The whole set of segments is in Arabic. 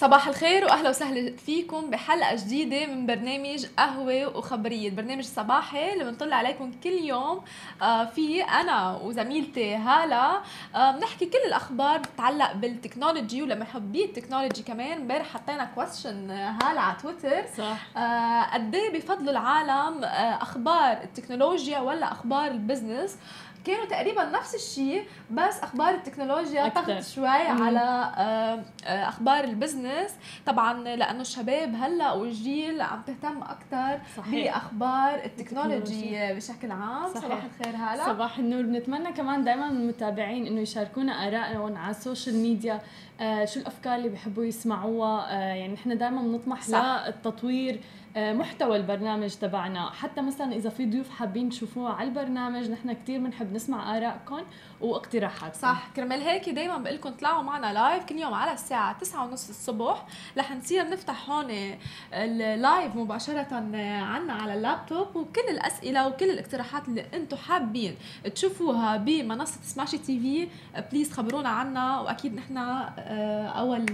صباح الخير وأهلا وسهلا فيكم بحلقة جديدة من برنامج قهوة وخبريه البرنامج الصباحي اللي بنطلع عليكم كل يوم آه، في أنا وزميلتي هالة. آه، بنحكي كل الأخبار بتتعلق بال technology ولمحبي ال technology كمان. امبارح حطينا question هالة على تويتر صح. آه، قد إيه بفضلوا العالم أخبار التكنولوجيا ولا أخبار ال business كانوا تقريبا نفس الشيء بس أخبار التكنولوجيا طغت شوي على آه، أخبار ال business. طبعا لأنه الشباب هلأ والجيل عم تهتم أكثر بأخبار ال technology بشكل عام. صحيح. صباح الخير هلا. صباح النور. بنتمنى كمان دائما المتابعين إنه يشاركونا آرائهم على ال social media آه شو الأفكار اللي بيحبوا يسمعوها. آه يعني نحن دائما بنطمح للتطوير. محتوى البرنامج تبعنا. حتى مثلا إذا في ضيوف حابين تشوفوها على البرنامج نحن كثير بنحب نسمع آرائكم واقتراحاتكم. صح. كرمال هيك دايما بقول لكم طلعوا معنا live كل يوم على الساعة 9:30 الصبح. رح نصير نفتح هون ال live مباشرة عنا على اللابتوب وكل الأسئلة وكل الاقتراحات اللي أنتم حابين تشوفوها بمنصة Smashi TV please خبرونا عنها وأكيد نحن آه، أول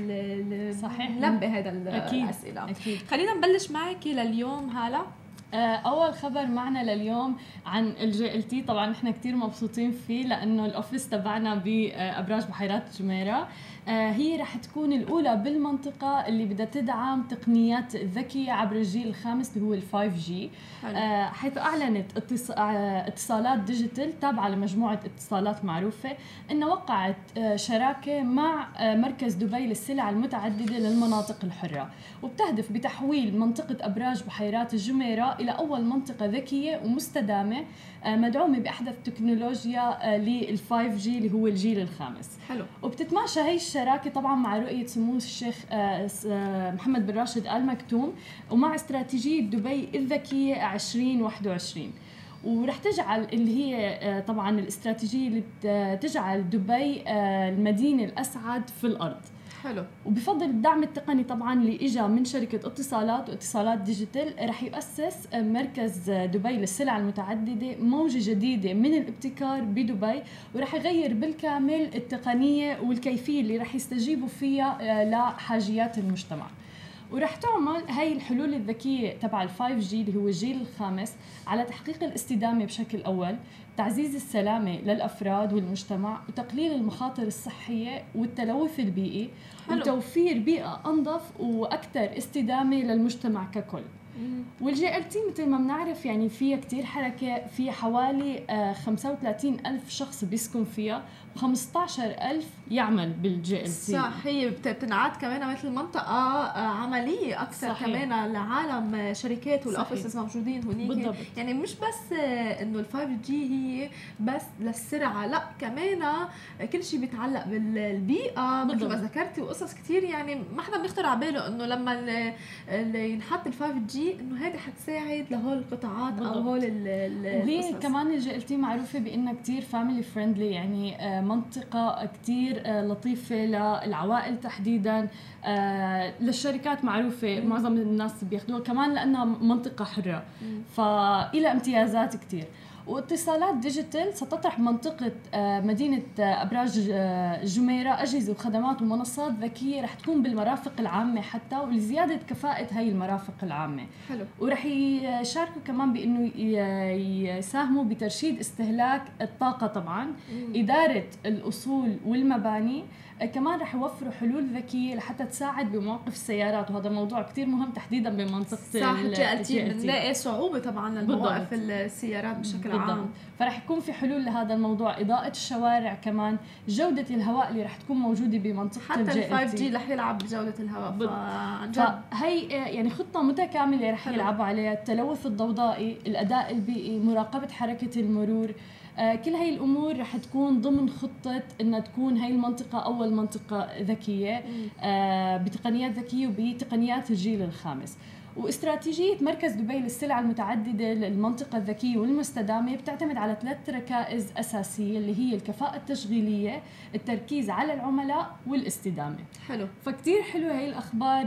صحيح. نلبي هذا الأسئلة. أكيد. خلينا نبلش معك لليوم هلا. آه، أول خبر معنا لليوم عن ال JLT. طبعا نحن كثير مبسوطين فيه لأنه ال office تبعنا بأبراج بحيرات جميرة. هي رح تكون الأولى بالمنطقة اللي بدها تدعم تقنيات ذكية عبر الجيل الخامس اللي هو ال 5G آه، حيث أعلنت آه، اتصالات digital تابعة لمجموعة اتصالات معروفة أنها وقعت شراكة مع مركز دبي للسلع المتعددة للمناطق الحرة. وبتهدف بتحويل منطقة أبراج بحيرات الجميرة إلى أول منطقة ذكية ومستدامة. مدعومة بأحدث تكنولوجيا لل 5G اللي هو الجيل الخامس. حلو. وبتتماشى هي الشراكة طبعا مع رؤية سمو الشيخ آه، آه، محمد بن راشد آل مكتوم ومع استراتيجية دبي الذكية 2021 ورح تجعل اللي هي آه، طبعا الاستراتيجية اللي تجعل دبي المدينة الأسعد في الأرض. حلو. وبفضل الدعم التقني طبعا اللي اجى من شركة اتصالات واتصالات ديجيتال رح يؤسس مركز دبي للسلع المتعددة موجة جديدة من الابتكار بدبي ورح يغير بالكامل التقنية والكيفية اللي رح يستجيبوا فيها آه، لحاجيات المجتمع. ورح تعمل هاي الحلول الذكية تبع ال 5G اللي هو الجيل الخامس على تحقيق الاستدامة بشكل أول. تعزيز السلامة للأفراد والمجتمع وتقليل المخاطر الصحية والتلوث البيئي حلو. وتوفير بيئة أنظف وأكثر استدامة للمجتمع ككل وال JLT مثل ما بنعرف يعني فيها كتير حركة في حوالي 35 آه، ألف شخص بيسكن فيها و15 ألف يعمل بال JLT صح هي بتنعد كمان مثل منطقة آه، عملية أكثر صحيح. كمان لعالم آه، شركات وال offices موجودين هنيك. بالضبط. يعني مش بس إنه ال 5G هي بس للسرعة لا كمان كل شيء بيتعلق بالبيئة. مثل ما ذكرتي وقصص كثير يعني ما حدا بيخطر على باله إنه لما ينحط ال 5G إنه هذه حتساعد لهول القطاعات أو هول وهي كمان ال JLT معروفة بإنها كثير family friendly يعني منطقة كثير آه، لطيفة للعوائل تحديدا. آه، للشركات معروفة معظم الناس بياخذوها كمان لأنها منطقة حرة. فإلى امتيازات كثير واتصالات ديجيتال ستطرح منطقة آه، مدينة آه، أبراج آه، جميرة أجهزة وخدمات ومنصات ذكية رح تكون بالمرافق العامة حتى ولزيادة كفاءة هاي المرافق العامة حلو ورح يشاركوا كمان بأنه يساهموا بترشيد استهلاك الطاقة طبعا مم. إدارة الأصول والمباني كمان رح يوفروا حلول ذكية لحتى تساعد بمواقف السيارات وهذا موضوع كثير مهم تحديدا بمنطقة صح الجي بنلاقي صعوبة طبعا لمواقف السيارات بشكل بالضبط. عام. فرح يكون في حلول لهذا الموضوع إضاءة الشوارع كمان جودة الهواء اللي رح تكون موجودة بمنطقة حتى إل 5 جي رح يلعب بجودة الهواء. فهي يعني خطة متكاملة رح يلعبوا عليها التلوث الضوضائي الأداء البيئي مراقبة حركة المرور. آه، كل هاي الأمور رح تكون ضمن خطة إنها تكون هاي المنطقة أول منطقة ذكية آه، بتقنيات ذكية وبتقنيات الجيل الخامس. واستراتيجية مركز دبي للسلع المتعددة للمنطقة الذكية والمستدامة بتعتمد على ثلاث ركائز أساسية اللي هي الكفاءة التشغيلية التركيز على العملاء والاستدامة. حلو. فكتير حلوة هي الأخبار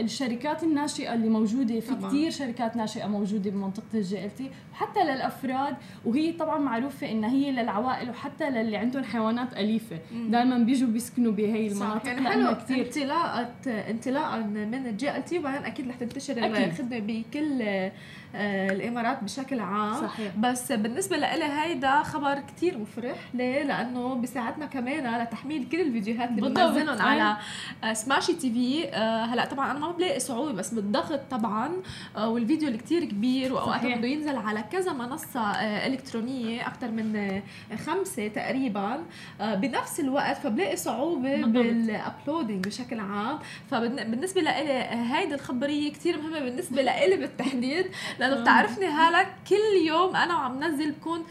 للشركات الناشئة اللي موجودة. في طبعا. كتير شركات ناشئة موجودة بمنطقة ال JLT وحتى للأفراد وهي طبعا معروفة انها هي للعوائل وحتى للي عندهم حيوانات أليفة. دائما بيجوا بيسكنوا بهي المناطق يعني حلو كثير انطلاقه انطلاقا من ال JLT وبعدين أكيد رح تنتشر الخدمه بكل الإمارات بشكل عام. صحيح. بس بالنسبة لإلي هيدا خبر كتير مفرح. ليه؟ لأنه بيساعدنا كمان لتحميل كل الفيديوهات اللي بنزلهم على سماشي تي في. هلأ طبعا أنا ما بلاقي صعوبة بس بالضغط طبعا آه، والفيديو اللي كتير كبير واوقات بده ينزل على كذا منصة آه، إلكترونية أكثر من خمسة تقريبا. بنفس الوقت فبلاقي صعوبة بالابلودينج بشكل عام. فبالنسبه لإلي هيدي الخبرية كتير مهمة بالنسبة لإلي بالتحديد. لأنه بتعرفني هلأ كل يوم أنا وعم نزل بكون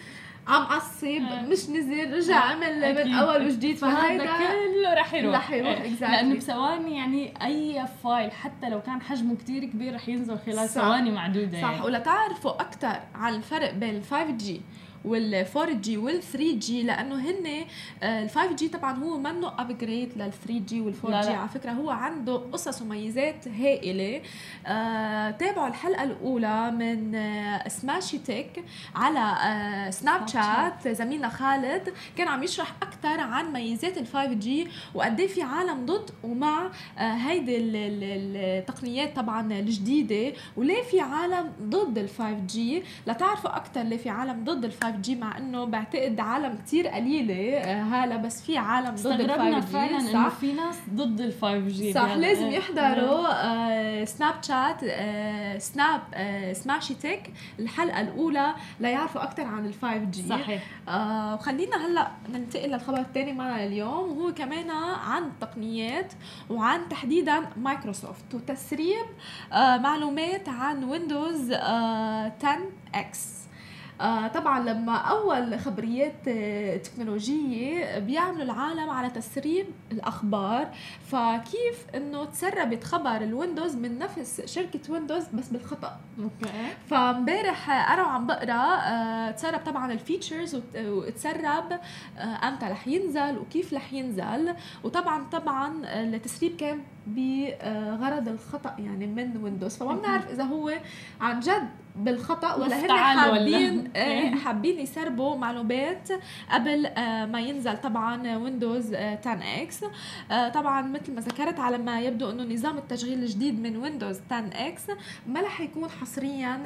عم عصب آه. مش نزل رجع آه. عمل من أول وجديد فهذا كله رح يروح رح يروح exactly. لأنه بثواني يعني أي file حتى لو كان حجمه كتير كبير رح ينزل خلال ثواني معدودة صح يعني. ولتعرفوا أكثر عن الفرق بين ال 5G وال 4 جي وال 3 جي لأنه هن ال 5 جي طبعا هو منه upgrade لل 3G وال 4G على فكرة هو عنده قصص وميزات هائلة. آه تابعوا الحلقة الأولى من آه سماشي تك على آه سناب شات زميلنا خالد كان عم يشرح أكثر عن ميزات ال 5G وقد إيه في عالم ضد ومع آه هيدي التقنيات طبعا الجديدة. وليه في عالم ضد ال 5G لتعرفوا أكثر ليه في عالم ضد ال 5G مع إنه بعتقد عالم كتير قليلة آه، هاله بس في عالم ضد ال 5G صح؟ في ناس ضد ال 5G صح يعني لازم يحضروا آه سناب شات آه سناب آه سماشي تك الحلقة الأولى ليعرفوا أكثر عن ال 5G صحيح. آه وخلينا هلأ ننتقل للخبر الثاني معنا اليوم وهو كمان عن التقنيات وعن تحديدا مايكروسوفت وتسريب آه معلومات عن ويندوز آه 10 إكس آه طبعا لما أول خبريات آه تكنولوجية بيعملوا العالم على تسريب الأخبار فكيف إنه تسربت خبر الويندوز من نفس شركة ويندوز بس بالخطأ. Okay. فامبارح أنا وعم بقرأ آه تسرب طبعا ال features وتسرب آه أمتى رح ينزل وكيف رح ينزل. وطبعا طبعا التسريب كان بغرض الخطأ يعني من ويندوز فما بنعرف إذا هو عن جد بالخطأ ولا هن حابين إيه، حابين يسربوا معلومات قبل آه، ما ينزل طبعا ويندوز 10 إكس. طبعا مثل ما ذكرت على ما يبدو إنه نظام التشغيل الجديد من ويندوز 10 إكس ما رح يكون حصريا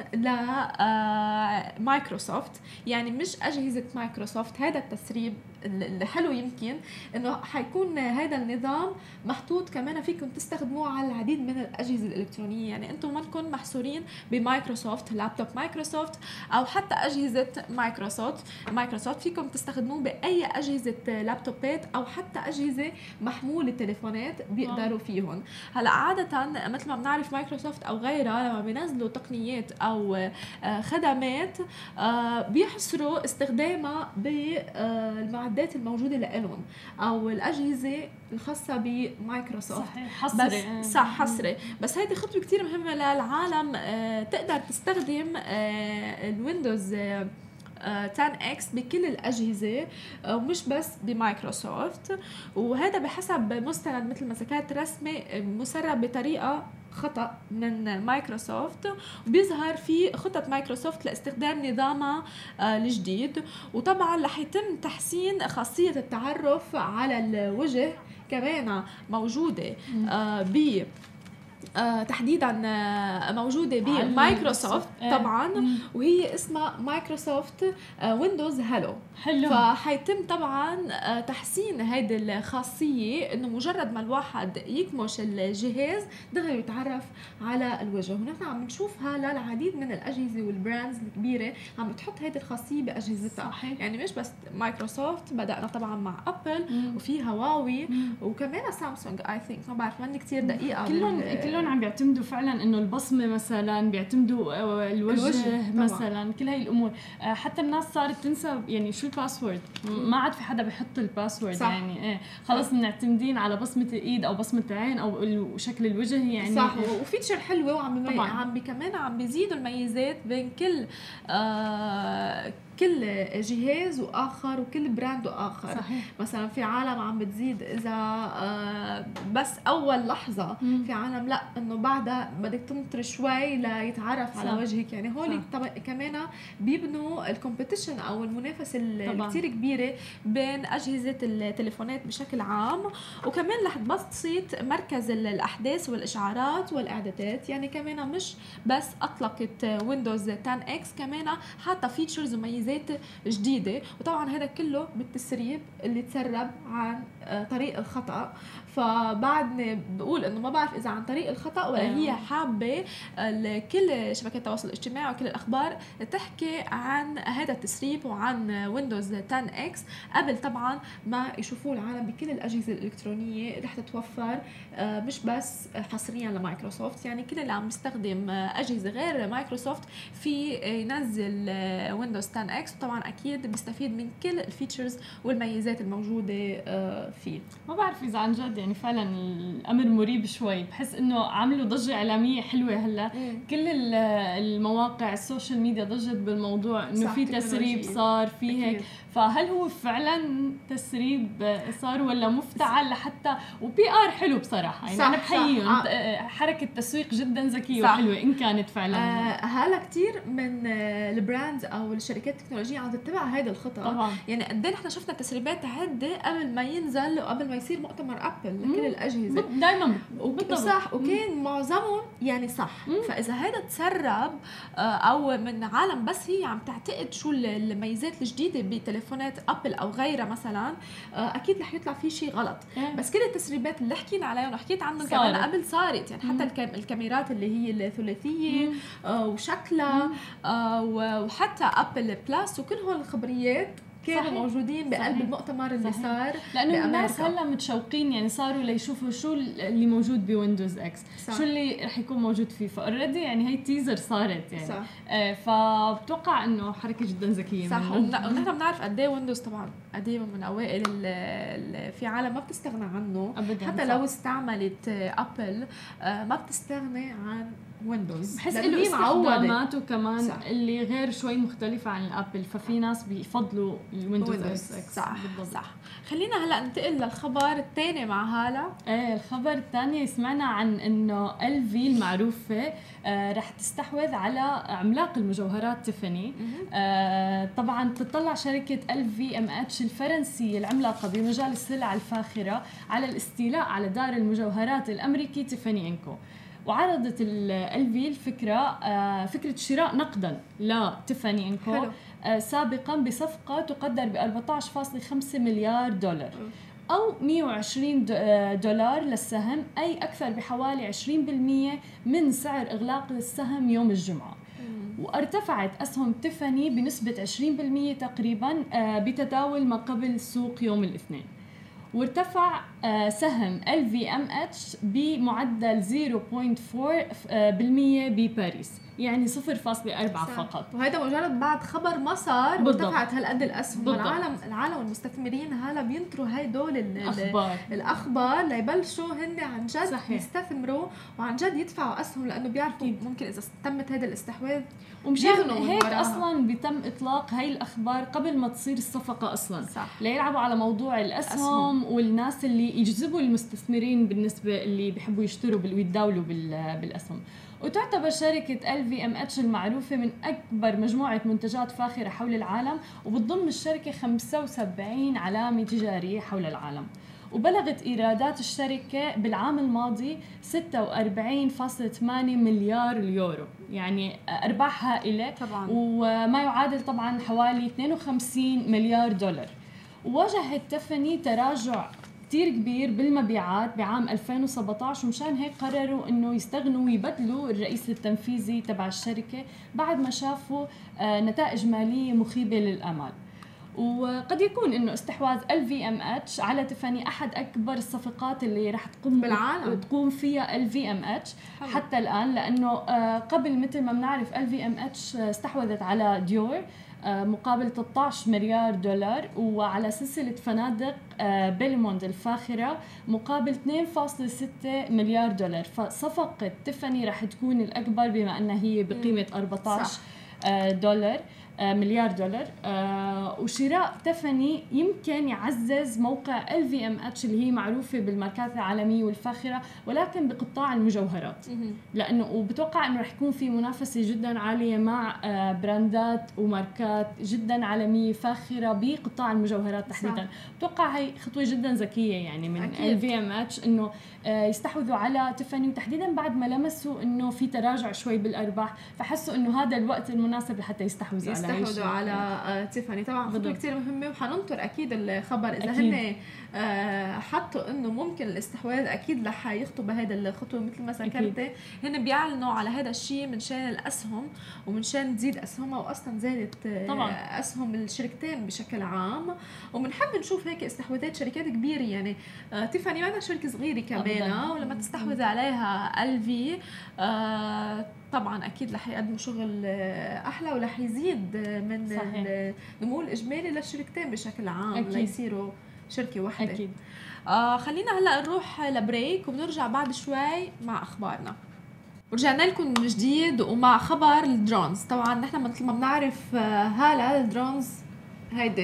لمايكروسوفت آه، يعني مش أجهزة مايكروسوفت هذا التسريب الحلو يمكن إنه حيكون هذا النظام محطوط كمان فيكم تستخدموه على العديد من الأجهزة الإلكترونية. يعني أنتم ما تكون محصورين بمايكروسوفت لابتوب مايكروسوفت أو حتى أجهزة مايكروسوفت. مايكروسوفت فيكم تستخدموه بأي أجهزة لابتوبات أو حتى أجهزة محمولة تليفونات بيقدروا فيهم. هلأ عادة مثل ما بنعرف مايكروسوفت أو غيرها لما بينزلوا تقنيات أو آه، خدمات آه، بيحصروا استخدامها بالمعدات الموجودة لهم أو الأجهزة الخاصة بمايكروسوفت. صحيح حصري. بس صح حصري. بس هيدي خطوة كثير مهمة للعالم. آه، تقدر تستخدم آه، الويندوز 10 إكس آه، بكل الأجهزة ومش بس بمايكروسوفت. وهذا بحسب مستند مثل ما ذكرت رسمي مسرب بطريقة خطأ من مايكروسوفت وبيظهر في خطط مايكروسوفت لاستخدام نظامها الجديد. وطبعا رح يتم تحسين خاصية التعرف على الوجه كمان موجودة ب آه تحديدا آه موجودة بمايكروسوفت إيه. طبعا وهي اسمها مايكروسوفت آه ويندوز هالو حلو. فحيتم طبعا تحسين هيدي الخاصية إنه مجرد ما الواحد يكمش الجهاز دغري يتعرف على الوجه. ونحن عم نشوفها للعديد من الأجهزة وال brands الكبيرة. عم تحط هيدي الخاصية بأجهزتها. صحيح. يعني مش بس مايكروسوفت بدأنا طبعا مع أبل وفي هواوي وكمان سامسونج I think ما بعرف ماني كثير دقيقة كلهم كلهم عم بيعتمدوا فعلا إنه البصمة مثلا بيعتمدوا آه، الوجه, الوجه مثلا كل هاي الأمور. آه، حتى الناس صارت تنسى يعني شو ال password. ما عاد في حدا بيحط ال password صح. يعني إيه. خلص معتمدين على بصمة الإيد أو بصمة العين أو شكل الوجه يعني. صح. و feature حلوة وعم طبعا. عم كمان عم بيزيدوا الميزات بين كل آه كل جهاز وآخر وكل brand وآخر صحيح. مثلا في عالم عم بتزيد إذا آه، بس أول لحظة مم. في عالم لا إنه بعدها بدك تنطر شوي ليتعرف صح. على وجهك يعني هول كمان بيبنوا ال competition أو المنافسة الكثير كبيرة بين أجهزة التليفونات بشكل عام وكمان رح تبسط مركز الأحداث والإشعارات والإعدادات يعني كمان مش بس أطلقت ويندوز 10 إكس كمان حاطة features وميزات مميزات جديدة. وطبعا هذا كله بالتسريب اللي تسرب عن آه، طريق الخطأ. فبعدني بقول إنه ما بعرف إذا عن طريق الخطأ ولا. هي حابة كل شبكات التواصل الاجتماعي وكل الأخبار تحكي عن هذا التسريب وعن ويندوز 10 إكس قبل طبعا ما يشوفوه العالم بكل الأجهزة الإلكترونية رح تتوفر آه، مش بس حصريا لمايكروسوفت. يعني كل اللي عم يستخدم أجهزة غير مايكروسوفت في ينزل ويندوز 10 إكس وطبعا أكيد بيستفيد من كل ال features والميزات الموجودة آه، فيه. ما بعرف إذا عن جد يعني فعلا الأمر مريب شوي. بحس إنه عملوا ضجة إعلامية حلوة هلأ. كل المواقع ال social media ضجت بالموضوع إنه في تسريب صار في هيك. فهل هو فعلا تسريب صار ولا مفتعل لحتى و PR حلو بصراحة. يعني صح أنا بحييهم آه. حركة تسويق جدا ذكية وحلوة إن كانت فعلا. آه هلا كثير من ال brands أو الشركات التكنولوجية عم تتبع هذا الخطى. طبعا. يعني قد إيه نحن شفنا تسريبات عدة قبل ما ينزل وقبل ما يصير مؤتمر أبل لكل الأجهزة. دائما صح وكان معظمهم يعني صح. مم. فإذا هذا تسرب آه، أو من عالم بس هي عم تعتقد شو الميزات الجديدة بتليفونات أبل أو غيرها مثلا آه، أكيد رح يطلع في شيء غلط. إيه. بس كل التسريبات اللي حكينا عليهم وحكيت عنهم كمان قبل صارت. يعني حتى. الكاميرات اللي هي الثلاثية آه، وشكلها وحتى أبل بلس وكل هول الخبريات كانوا صحيح. موجودين بقلب صحيح. المؤتمر اللي صحيح. صار لأنه الناس هلأ متشوقين يعني صاروا ليشوفوا شو اللي موجود بويندوز إكس صح. شو اللي رح يكون موجود فيه ف already يعني هي teaser صارت يعني صح. آه فبتوقع إنه حركة جدا ذكية صح ونحن بنعرف قد إيه ويندوز طبعا قديم من أوائل في عالم ما بتستغنى عنه أبداً حتى صح. لو استعملت ابل آه ما بتستغني عن ويندوز بحس له استخداماته كمان صح. اللي غير شوي مختلفة عن الأبل ففي ناس بيفضلوا الويندوز إكس صح بالضبط. صح خلينا هلا ننتقل للخبر الثاني مع هاله إيه الخبر الثاني سمعنا عن إنه ال LV المعروفة آه رح تستحوذ على عملاق المجوهرات تيفاني آه طبعا تطلع شركة LVMH الفرنسية العملاقة بمجال السلع الفاخرة على الاستيلاء على دار المجوهرات الأمريكي تيفاني أند كو وعرضت ال LV الفكرة آه، فكرة شراء نقدا لتيفاني أند كو. حلو. آه، سابقا بصفقة تقدر ب 14.5 مليار دولار. أو 120 آه، دولار للسهم أي أكثر بحوالي 20% من سعر إغلاق السهم يوم الجمعة. وارتفعت أسهم تيفاني بنسبة 20% تقريبا بتداول ما قبل سوق يوم الاثنين. وارتفع آه، سهم ال في ام اتش بمعدل 0.4% بباريس. يعني 0.4 فقط. وهذا مجرد بعد خبر ما صار وارتفعت هالقد الأسهم. العالم العالم المستثمرين هلا بينطروا هدول الأخبار. الأخبار ليبلشوا هن عن جد صحيح. يستثمروا وعن جد يدفعوا أسهم لأنه بيعرفوا ممكن إذا تمت هذا الاستحواذ ومشان هيك أصلا بيتم إطلاق هاي الأخبار قبل ما تصير الصفقة أصلا. صح. ليلعبوا على موضوع الأسهم أسهم. والناس اللي يجذبوا المستثمرين بالنسبة اللي بيحبوا يشتروا ويتداولوا بالأسهم. وتعتبر شركة ال في ام اتش المعروفة من أكبر مجموعة منتجات فاخرة حول العالم وبتضم الشركة 75 علامة تجارية حول العالم. وبلغت إيرادات الشركة بالعام الماضي 46.8 مليار اليورو. يعني ارباح هائله طبعا. وما يعادل طبعا حوالي 52 مليار دولار. وواجهت تفني تراجع كتير كبير بالمبيعات بعام 2017 ومشان هيك قرروا إنه يستغنوا ويبدلوا الرئيس التنفيذي تبع الشركة بعد ما شافوا آه، نتائج مالية مخيبة للأمال. وقد يكون إنه استحواذ LVMH على تيفاني أحد أكبر الصفقات اللي راح تقوم بالعالم. تقوم فيها LVMH حتى الآن لأنه آه، قبل مثل ما بنعرف LVMH استحوذت على ديور. آه، مقابل 13 مليار دولار وعلى سلسلة فنادق آه، بيلموند الفاخرة مقابل 2.6 مليار دولار. فصفقة تيفاني رح تكون الأكبر بما أنها هي بقيمة 14 صح. دولار. آه، مليار دولار. آه، وشراء تيفاني يمكن يعزز موقع LVMH اللي هي معروفة بالماركات العالمية والفاخرة ولكن بقطاع المجوهرات. لأنه وبتوقع إنه رح يكون في منافسة جدا عالية مع آه، brandات وماركات جدا عالمية فاخرة بقطاع المجوهرات تحديدا. بتوقع هي خطوة جدا ذكية يعني من ال في ام اتش إنه يستحوذوا على تفني. وتحديدا بعد ما لمسوا إنه في تراجع شوي بالأرباح فحسوا إنه هذا الوقت المناسب لحتى يستحوذوا على استحوذوا على آه، تيفاني طبعا خطوة كثير مهمة وحننطر أكيد الخبر. إذا هن آه، حطوا إنه ممكن الاستحواذ أكيد رح يخطوا بهذا الخطوة مثل ما ذكرتي هن بيعلنوا على هذا الشيء من شان الاسهم ومن شان تزيد اسهمها واصلا زادت آه، طبعا. أسهم الشركتين بشكل عام. وبنحب نشوف هيك استحواذات شركات كبيرة يعني. تيفاني ما شركة صغيرة كمان. ولما تستحوذ عليها الـ LV طبعا أكيد رح يقدموا شغل آه، أحلى ورح يزيد من النمو الإجمالي للشركتين بشكل عام أكيد. ليصيروا شركة واحدة أكيد. آه خلينا هلا نروح ل break وبنرجع بعد شوي مع أخبارنا. ورجعنا لكم من جديد ومع خبر ال drones. طبعا نحن مثل ما بنعرف آه، هلا ال drones هيدي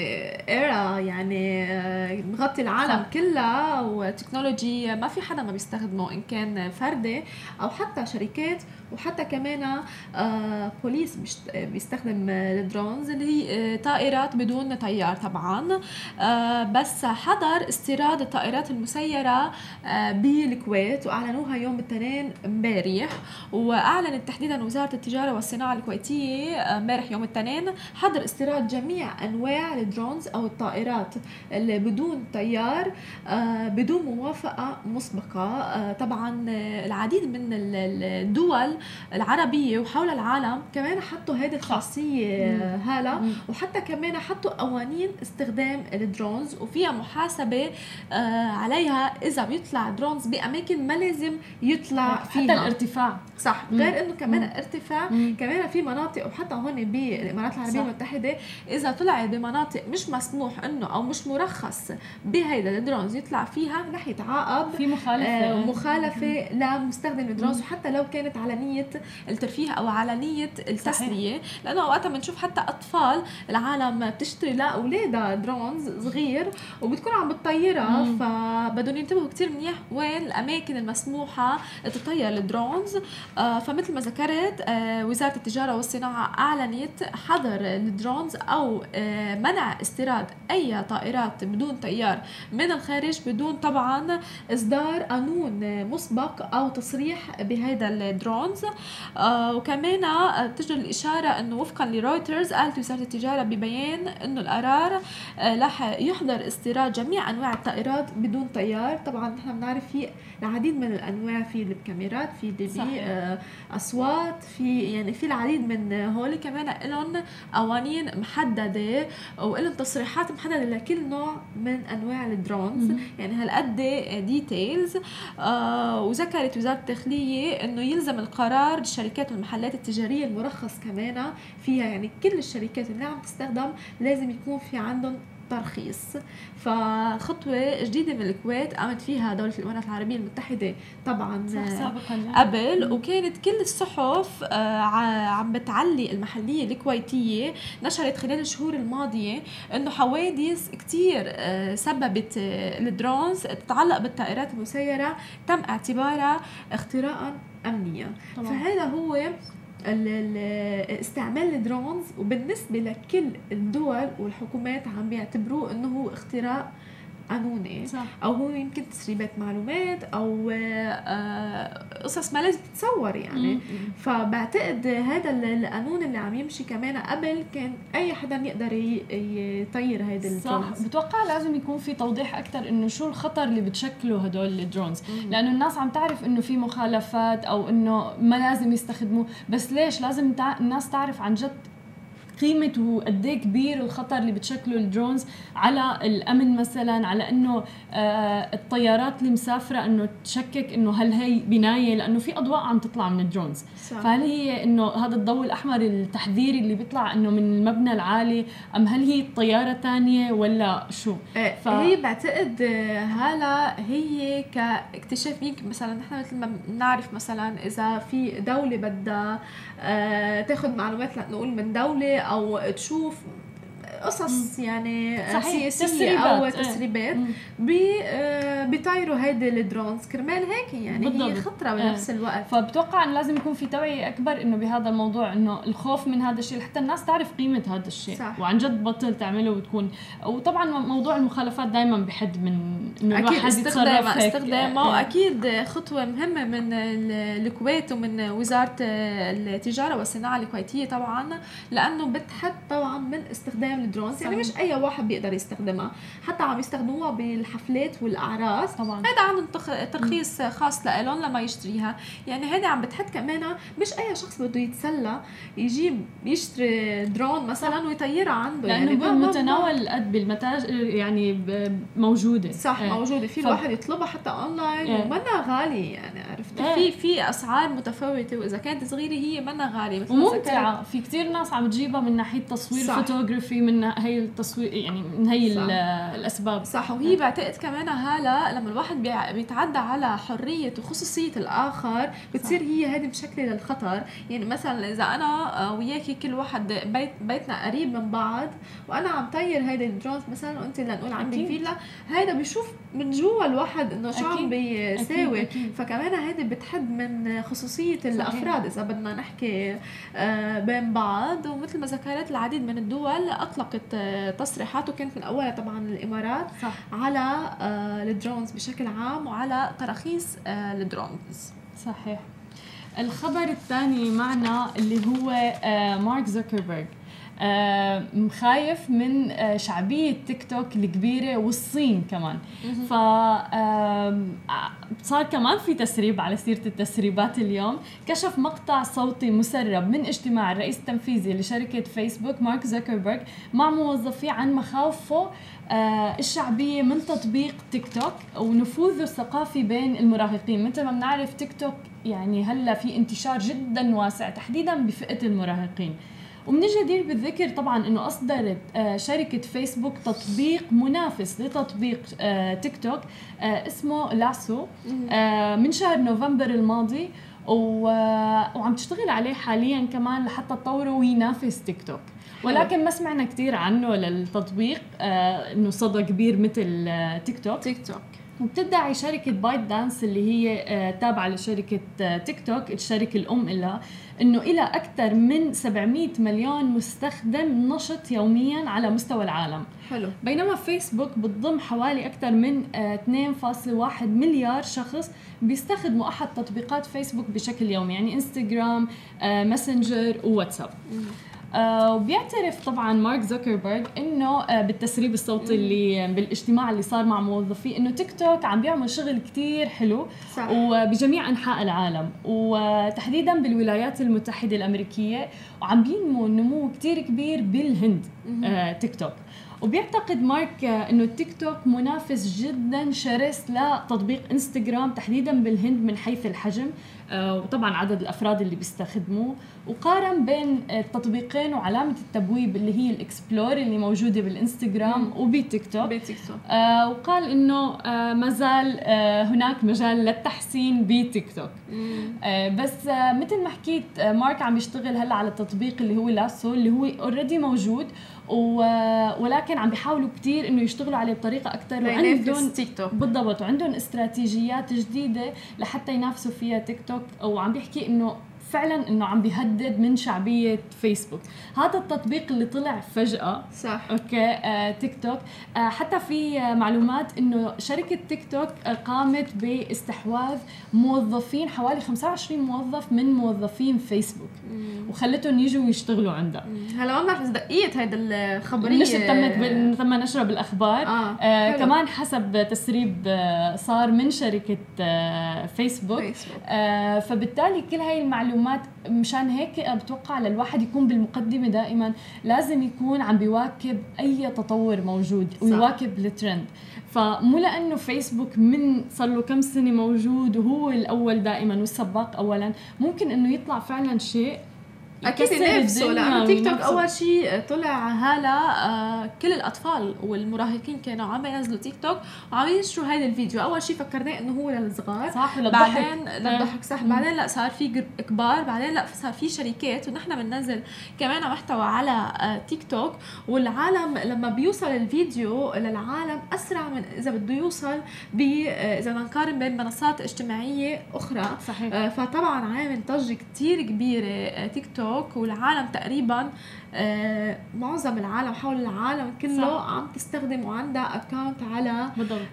era يعني آه، مغطي العالم صح. كلها و technology ما في حدا ما بيستخدمه إن كان فردي أو حتى شركات وحتى كمان آه بوليس بيستخدم ال drones اللي هي آه طائرات بدون طيار طبعا آه بس حظر استيراد الطائرات المسيرة آه بالكويت وأعلنوها يوم الاثنين امبارح وأعلنت تحديدا وزارة التجارة والصناعة الكويتية آه، امبارح آه يوم الاثنين حظر استيراد جميع ال drones أو الطائرات اللي بدون طيار آه بدون موافقة مسبقة. آه طبعا آه، العديد من الدول العربية وحول العالم كمان حطوا هيدي الخاصية هالا وحتى كمان حطوا قوانين استخدام ال drones وفيها محاسبة آه، عليها إذا بيطلع drones بأماكن ما لازم يطلع فيها حتى الارتفاع. صح. غير إنه كمان الارتفاع كمان في مناطق وحتى هون بالإمارات العربية المتحدة إذا طلع بمناطق مش مسموح إنه أو مش مرخص بهيدا ال drones يطلع فيها رح يتعاقب في مخالفة. آه مخالفة لمستخدم ال drones وحتى لو كانت على نية الترفيه أو على نية التسلية. لأنه اوقات بنشوف حتى أطفال العالم بتشتري لاولادها drones صغير وبتكون عم بتطيرها فبدهم ينتبهوا كثير منيح وين الأماكن المسموحة تطير ال drones. آه فمثل ما ذكرت آه وزارة التجارة والصناعة أعلنت حظر ال drones أو آه منع استيراد أي طائرات بدون طيار من الخارج بدون طبعا إصدار قانون مسبق أو تصريح بهذا ال drones. آه وكمان تجدر الإشارة أنه وفقا لرويترز قالت وزارة التجارة ببيان أنه القرار آه رح يحظر استيراد جميع أنواع الطائرات بدون طيار طبعا نحن بنعرف في العديد من الأنواع في الكاميرات في دي بي آه أصوات في يعني في العديد من هول. كمان لهم قوانين محددة ولهم تصريحات محددة لكل نوع من أنواع ال drones يعني هالقد details آه وذكرت وزارة الداخلية أنه يلزم القرار قرار الشركات والمحلات التجارية المرخص كمان فيها. يعني كل الشركات اللي عم تستخدم لازم يكون في عندهم ترخيص فخطوة جديدة من الكويت قامت فيها دولة الإمارات العربية المتحدة طبعا قبل وكانت كل الصحف آه، عم بتعلي المحلية الكويتية نشرت خلال الشهور الماضية إنه حوادث كتير آه، سببت آه، الدرونز تتعلق بالطائرات المسيرة تم اعتبارها اختراقا امنيا. طبعا. فهذا هو استعمال ال drones وبالنسبة لكل الدول والحكومات عم بيعتبروه إنه هو اختراق قانوني صح. أو هو يمكن تسريبات معلومات أو آه، قصص ما لازم تتصور يعني. مم. فبعتقد هذا القانون اللي عم يمشي كمان قبل كان أي حدا يقدر يطير هيدا ال drones صح. بتوقع لازم يكون في توضيح أكثر إنه شو الخطر اللي بتشكله هدول ال drones. لأنه الناس عم تعرف إنه في مخالفات أو إنه ما لازم يستخدموه. بس ليش؟ لازم الناس تعرف عن جد قيمة وقديه كبير الخطر اللي بتشكله ال drones على الأمن مثلا على إنه آه الطيارات اللي مسافرة إنه تشكك إنه هل هي بناية لأنه في أضواء عم تطلع من ال drones صح. فهل هي إنه هذا الضوء الأحمر التحذيري اللي بيطلع إنه من المبنى العالي أم هل هي طيارة ثانية ولا شو آه، ف... هي بعتقد آه، هلا هي كاكتشاف يمكن مثلا نحن مثل ما بنعرف مثلا إذا في دولة بدها تاخذ معلومات لنقول من دولة أو تشوف قصص يعني صحيح. سياسيه أو إيه. تسريبات آه، بيطيروا هيدي الدرونز كرمال هيك يعني بالضبط. هي خطره بنفس إيه. الوقت فبتوقع انه لازم يكون في توعية أكبر إنه بهذا الموضوع إنه الخوف من هذا الشيء لحتى الناس تعرف قيمة هذا الشيء صح. وعن جد بطل تعمله وتكون وطبعا موضوع المخالفات دائما بحد من إنه أكيد استخدامها استخدامه واكيد إيه. خطوة مهمة من الكويت ومن وزارة التجارة والصناعة الكويتية طبعا لأنه بتحد طبعا من استخدام الدرونز يعني مش أي واحد بيقدر يستخدمها. حتى عم يستخدموها بالحفلات والأعراس. طبعا. هذا عندهم ترخيص خاص لهم لما يشتريها. يعني هذا عم بتحد كمان مش أي شخص بده يتسلى يجيب يشتري درون مثلا ويطيرها عنده. لأنه يعني بمتناول قد بالمتاجر يعني موجودة. صح إيه. موجودة. في الواحد يطلبها حتى اونلاين إيه. ومنها غالية يعني عرفت إيه. في في أسعار متفاوتة. وإذا كانت صغيرة هي منها غالية. وممتعه في كثير ناس عم تجيبها من ناحية تصوير فوتوغرافي من هي التصوير يعني من هي صح. الأسباب. صح. وهي بعتقد كمان هلا لما الواحد بيتعدى على حرية وخصوصيه الآخر بتصير هي هذه مشكلة للخطر. يعني مثلا إذا أنا وياكي كل واحد بيت بيتنا قريب من بعض وأنا عم طير هيدي ال drones مثلا وأنت لنقول عندك فيلا هيدا بيشوف من جوا الواحد إنه شو عم بيساوي. فكمان هيدي بتحد من خصوصية صحيح. الأفراد. إذا بدنا نحكي آه، بين بعض ومثل ما ذكرت العديد من الدول اطلقت تصريحات وكانت من أولها طبعا الامارات صح. على آه، ال drones بشكل عام وعلى تراخيص آه، ال drones. صحيح. الخبر الثاني معنا اللي هو مارك زوكربيرج. آه مخايف من آه شعبية تيك توك الكبيرة والصين كمان. ف صار كمان في تسريب على سيرة التسريبات اليوم. كشف مقطع صوتي مسرب من اجتماع الرئيس التنفيذي لشركة فيسبوك مارك زوكربيرج مع موظفيه عن مخاوفه آه الشعبية من تطبيق تيك توك ونفوذه الثقافي بين المراهقين. مثل ما بنعرف تيك توك يعني هلا في انتشار جدا واسع تحديدا بفئة المراهقين. ومن الجدير بالذكر طبعا إنه اصدرت آه، شركة فيسبوك تطبيق منافس لتطبيق آه، تيك توك آه، اسمه لاسو. من شهر نوفمبر الماضي وعم تشتغل عليه حاليا كمان لحتى تطوره وينافس تيك توك. ولكن ما سمعنا كثير عنه للتطبيق إنه صدى كبير مثل تيك توك. تيك توك. وبتدعي شركة بايت دانس اللي هي تابعة لشركة تيك توك الشركة الأم لها إنه إلى أكثر من 700 مليون مستخدم نشط يوميا على مستوى العالم. حلو. بينما فيسبوك بتضم حوالي أكثر من 2.1 مليار شخص بيستخدموا أحد تطبيقات فيسبوك بشكل يومي يعني انستغرام ماسنجر وواتساب. آه وبيعترف طبعا مارك زوكربيرج إنه آه بالتسريب الصوتي اللي بالاجتماع اللي صار مع موظفيه إنه تيك توك عم بيعمل شغل كتير حلو صح. وبجميع أنحاء العالم وتحديدا بالولايات المتحدة الأمريكية وعم بينمو نمو كتير كبير بالهند آه تيك توك. وبيعتقد مارك إنه التيك توك منافس جدا شرس لتطبيق إنستغرام تحديدا بالهند من حيث الحجم. آه، وطبعا عدد الأفراد اللي بيستخدموه. وقارن بين التطبيقين وعلامة التبويب اللي هي ال explore اللي موجودة بالإنستغرام وبتيك توك. بتيك توك. آه وقال إنه آه ما زال آه هناك مجال للتحسين بتيك توك. آه بس آه مثل ما حكيت آه مارك عم يشتغل هلا على التطبيق اللي هو لاسو اللي هو already موجود. ولكن عم بيحاولوا كثير إنه يشتغلوا عليه بطريقة أكثر وعندهم تيك توك بالضبط وعندهم استراتيجيات جديدة لحتى ينافسوا فيها تيك توك وعم بيحكي إنه فعلا إنه عم بيهدد من شعبية فيسبوك. هذا التطبيق اللي طلع فجأة صح. أوكي آه تيك توك. آه حتى في آه معلومات إنه شركة تيك توك آه قامت باستحواذ موظفين حوالي 25 موظف من موظفين فيسبوك. مم. وخلتهم يجوا ويشتغلوا عندها. هلا ما بعرف دقيقة هيدا الخبرية. نشر تمت تم نشرها بالأخبار. آه. آه كمان حسب تسريب آه صار من شركة آه فيسبوك, فيسبوك. آه فبالتالي كل هاي المعلومات معلومات مشان هيك بتوقع للواحد يكون بالمقدمة دائما لازم يكون عم بيواكب أي تطور موجود ويواكب الترند فمو لأنه فيسبوك من صار له كم سنة موجود وهو الأول دائما والسباق اولا ممكن إنه يطلع فعلا شيء أكيد ينافسوا لأنه تيك توك أول شيء طلع هلا آه كل الأطفال والمراهقين كانوا عم ينزلوا تيك توك وعم ينشروا هذا الفيديو. أول شيء فكرناه إنه هو للصغار. صح بعدين للضحك صح. بعدين لا صار في كبار. بعدين لا صار في شركات. ونحن بننزل كمان محتوى على آه تيك توك والعالم لما بيوصل الفيديو للعالم أسرع من إذا بده يوصل ب آه إذا نقارن بين منصات اجتماعية أخرى. صحيح. آه فطبعا عامل ضجة كثير كبيرة آه تيك توك توك والعالم تقريبا آه معظم العالم حول العالم كله صح. عم تستخدم وعندها account على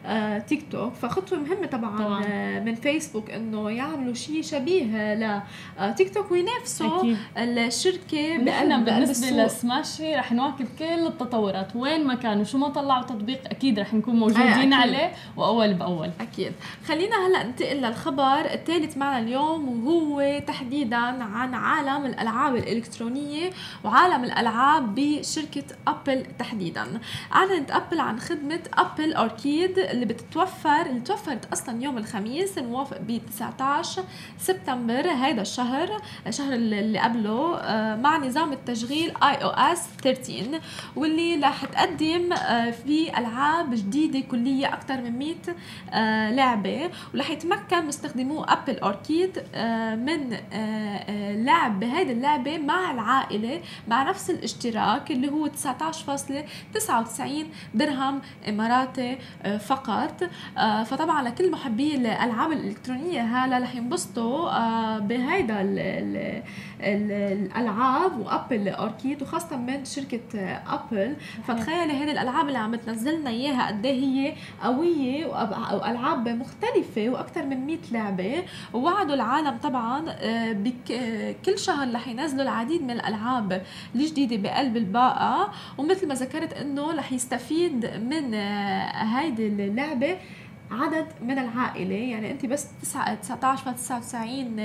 آه تيك توك فخطوة مهمة طبعا, طبعا. آه من فيسبوك إنه يعملوا شيء شبيه لتيك توك وينافسوا أكيد. الشركة نحن بالنسبة لسماشي رح نواكب كل التطورات. وين ما كانوا شو ما طلعوا تطبيق أكيد رح نكون موجودين آه عليه وأول بأول. أكيد. خلينا هلأ ننتقل للخبر الثالث معنا اليوم وهو تحديدا عن عالم الألعاب. الإلكترونية وعالم الألعاب بشركة أبل تحديدا. أعلنت أبل عن خدمة أبل أركيد اللي بتتوفر اللي توفرت أصلا يوم الخميس الموافق ب 19 سبتمبر هذا الشهر الشهر اللي قبله آه، مع نظام التشغيل آي أو إس 13 واللي رح تقدم آه، في ألعاب جديدة كلية أكثر من 100 آه، لعبة. ورح يتمكن مستخدمو أبل أركيد من لعب بهذه اللعبة مع العائلة مع نفس الاشتراك اللي هو 19.99 درهم اماراتي آه، فقط. آه، فطبعا لكل محبي الألعاب الإلكترونية هلا رح ينبسطوا آه، بهيدا الألعاب وأبل اركيد وخاصة من شركة أبل. فتخيلي هذه الألعاب اللي عم تنزلنا إياها قد إيه هي قوية وألعاب مختلفة وأكثر من 100 لعبة. ووعدوا العالم طبعا بكل شهر رح ينزلوا العديد من الألعاب الجديدة بقلب الباقة. ومثل ما ذكرت إنه رح يستفيد من هيدي اللعبة عدد من العائلة. يعني أنت بس 19.99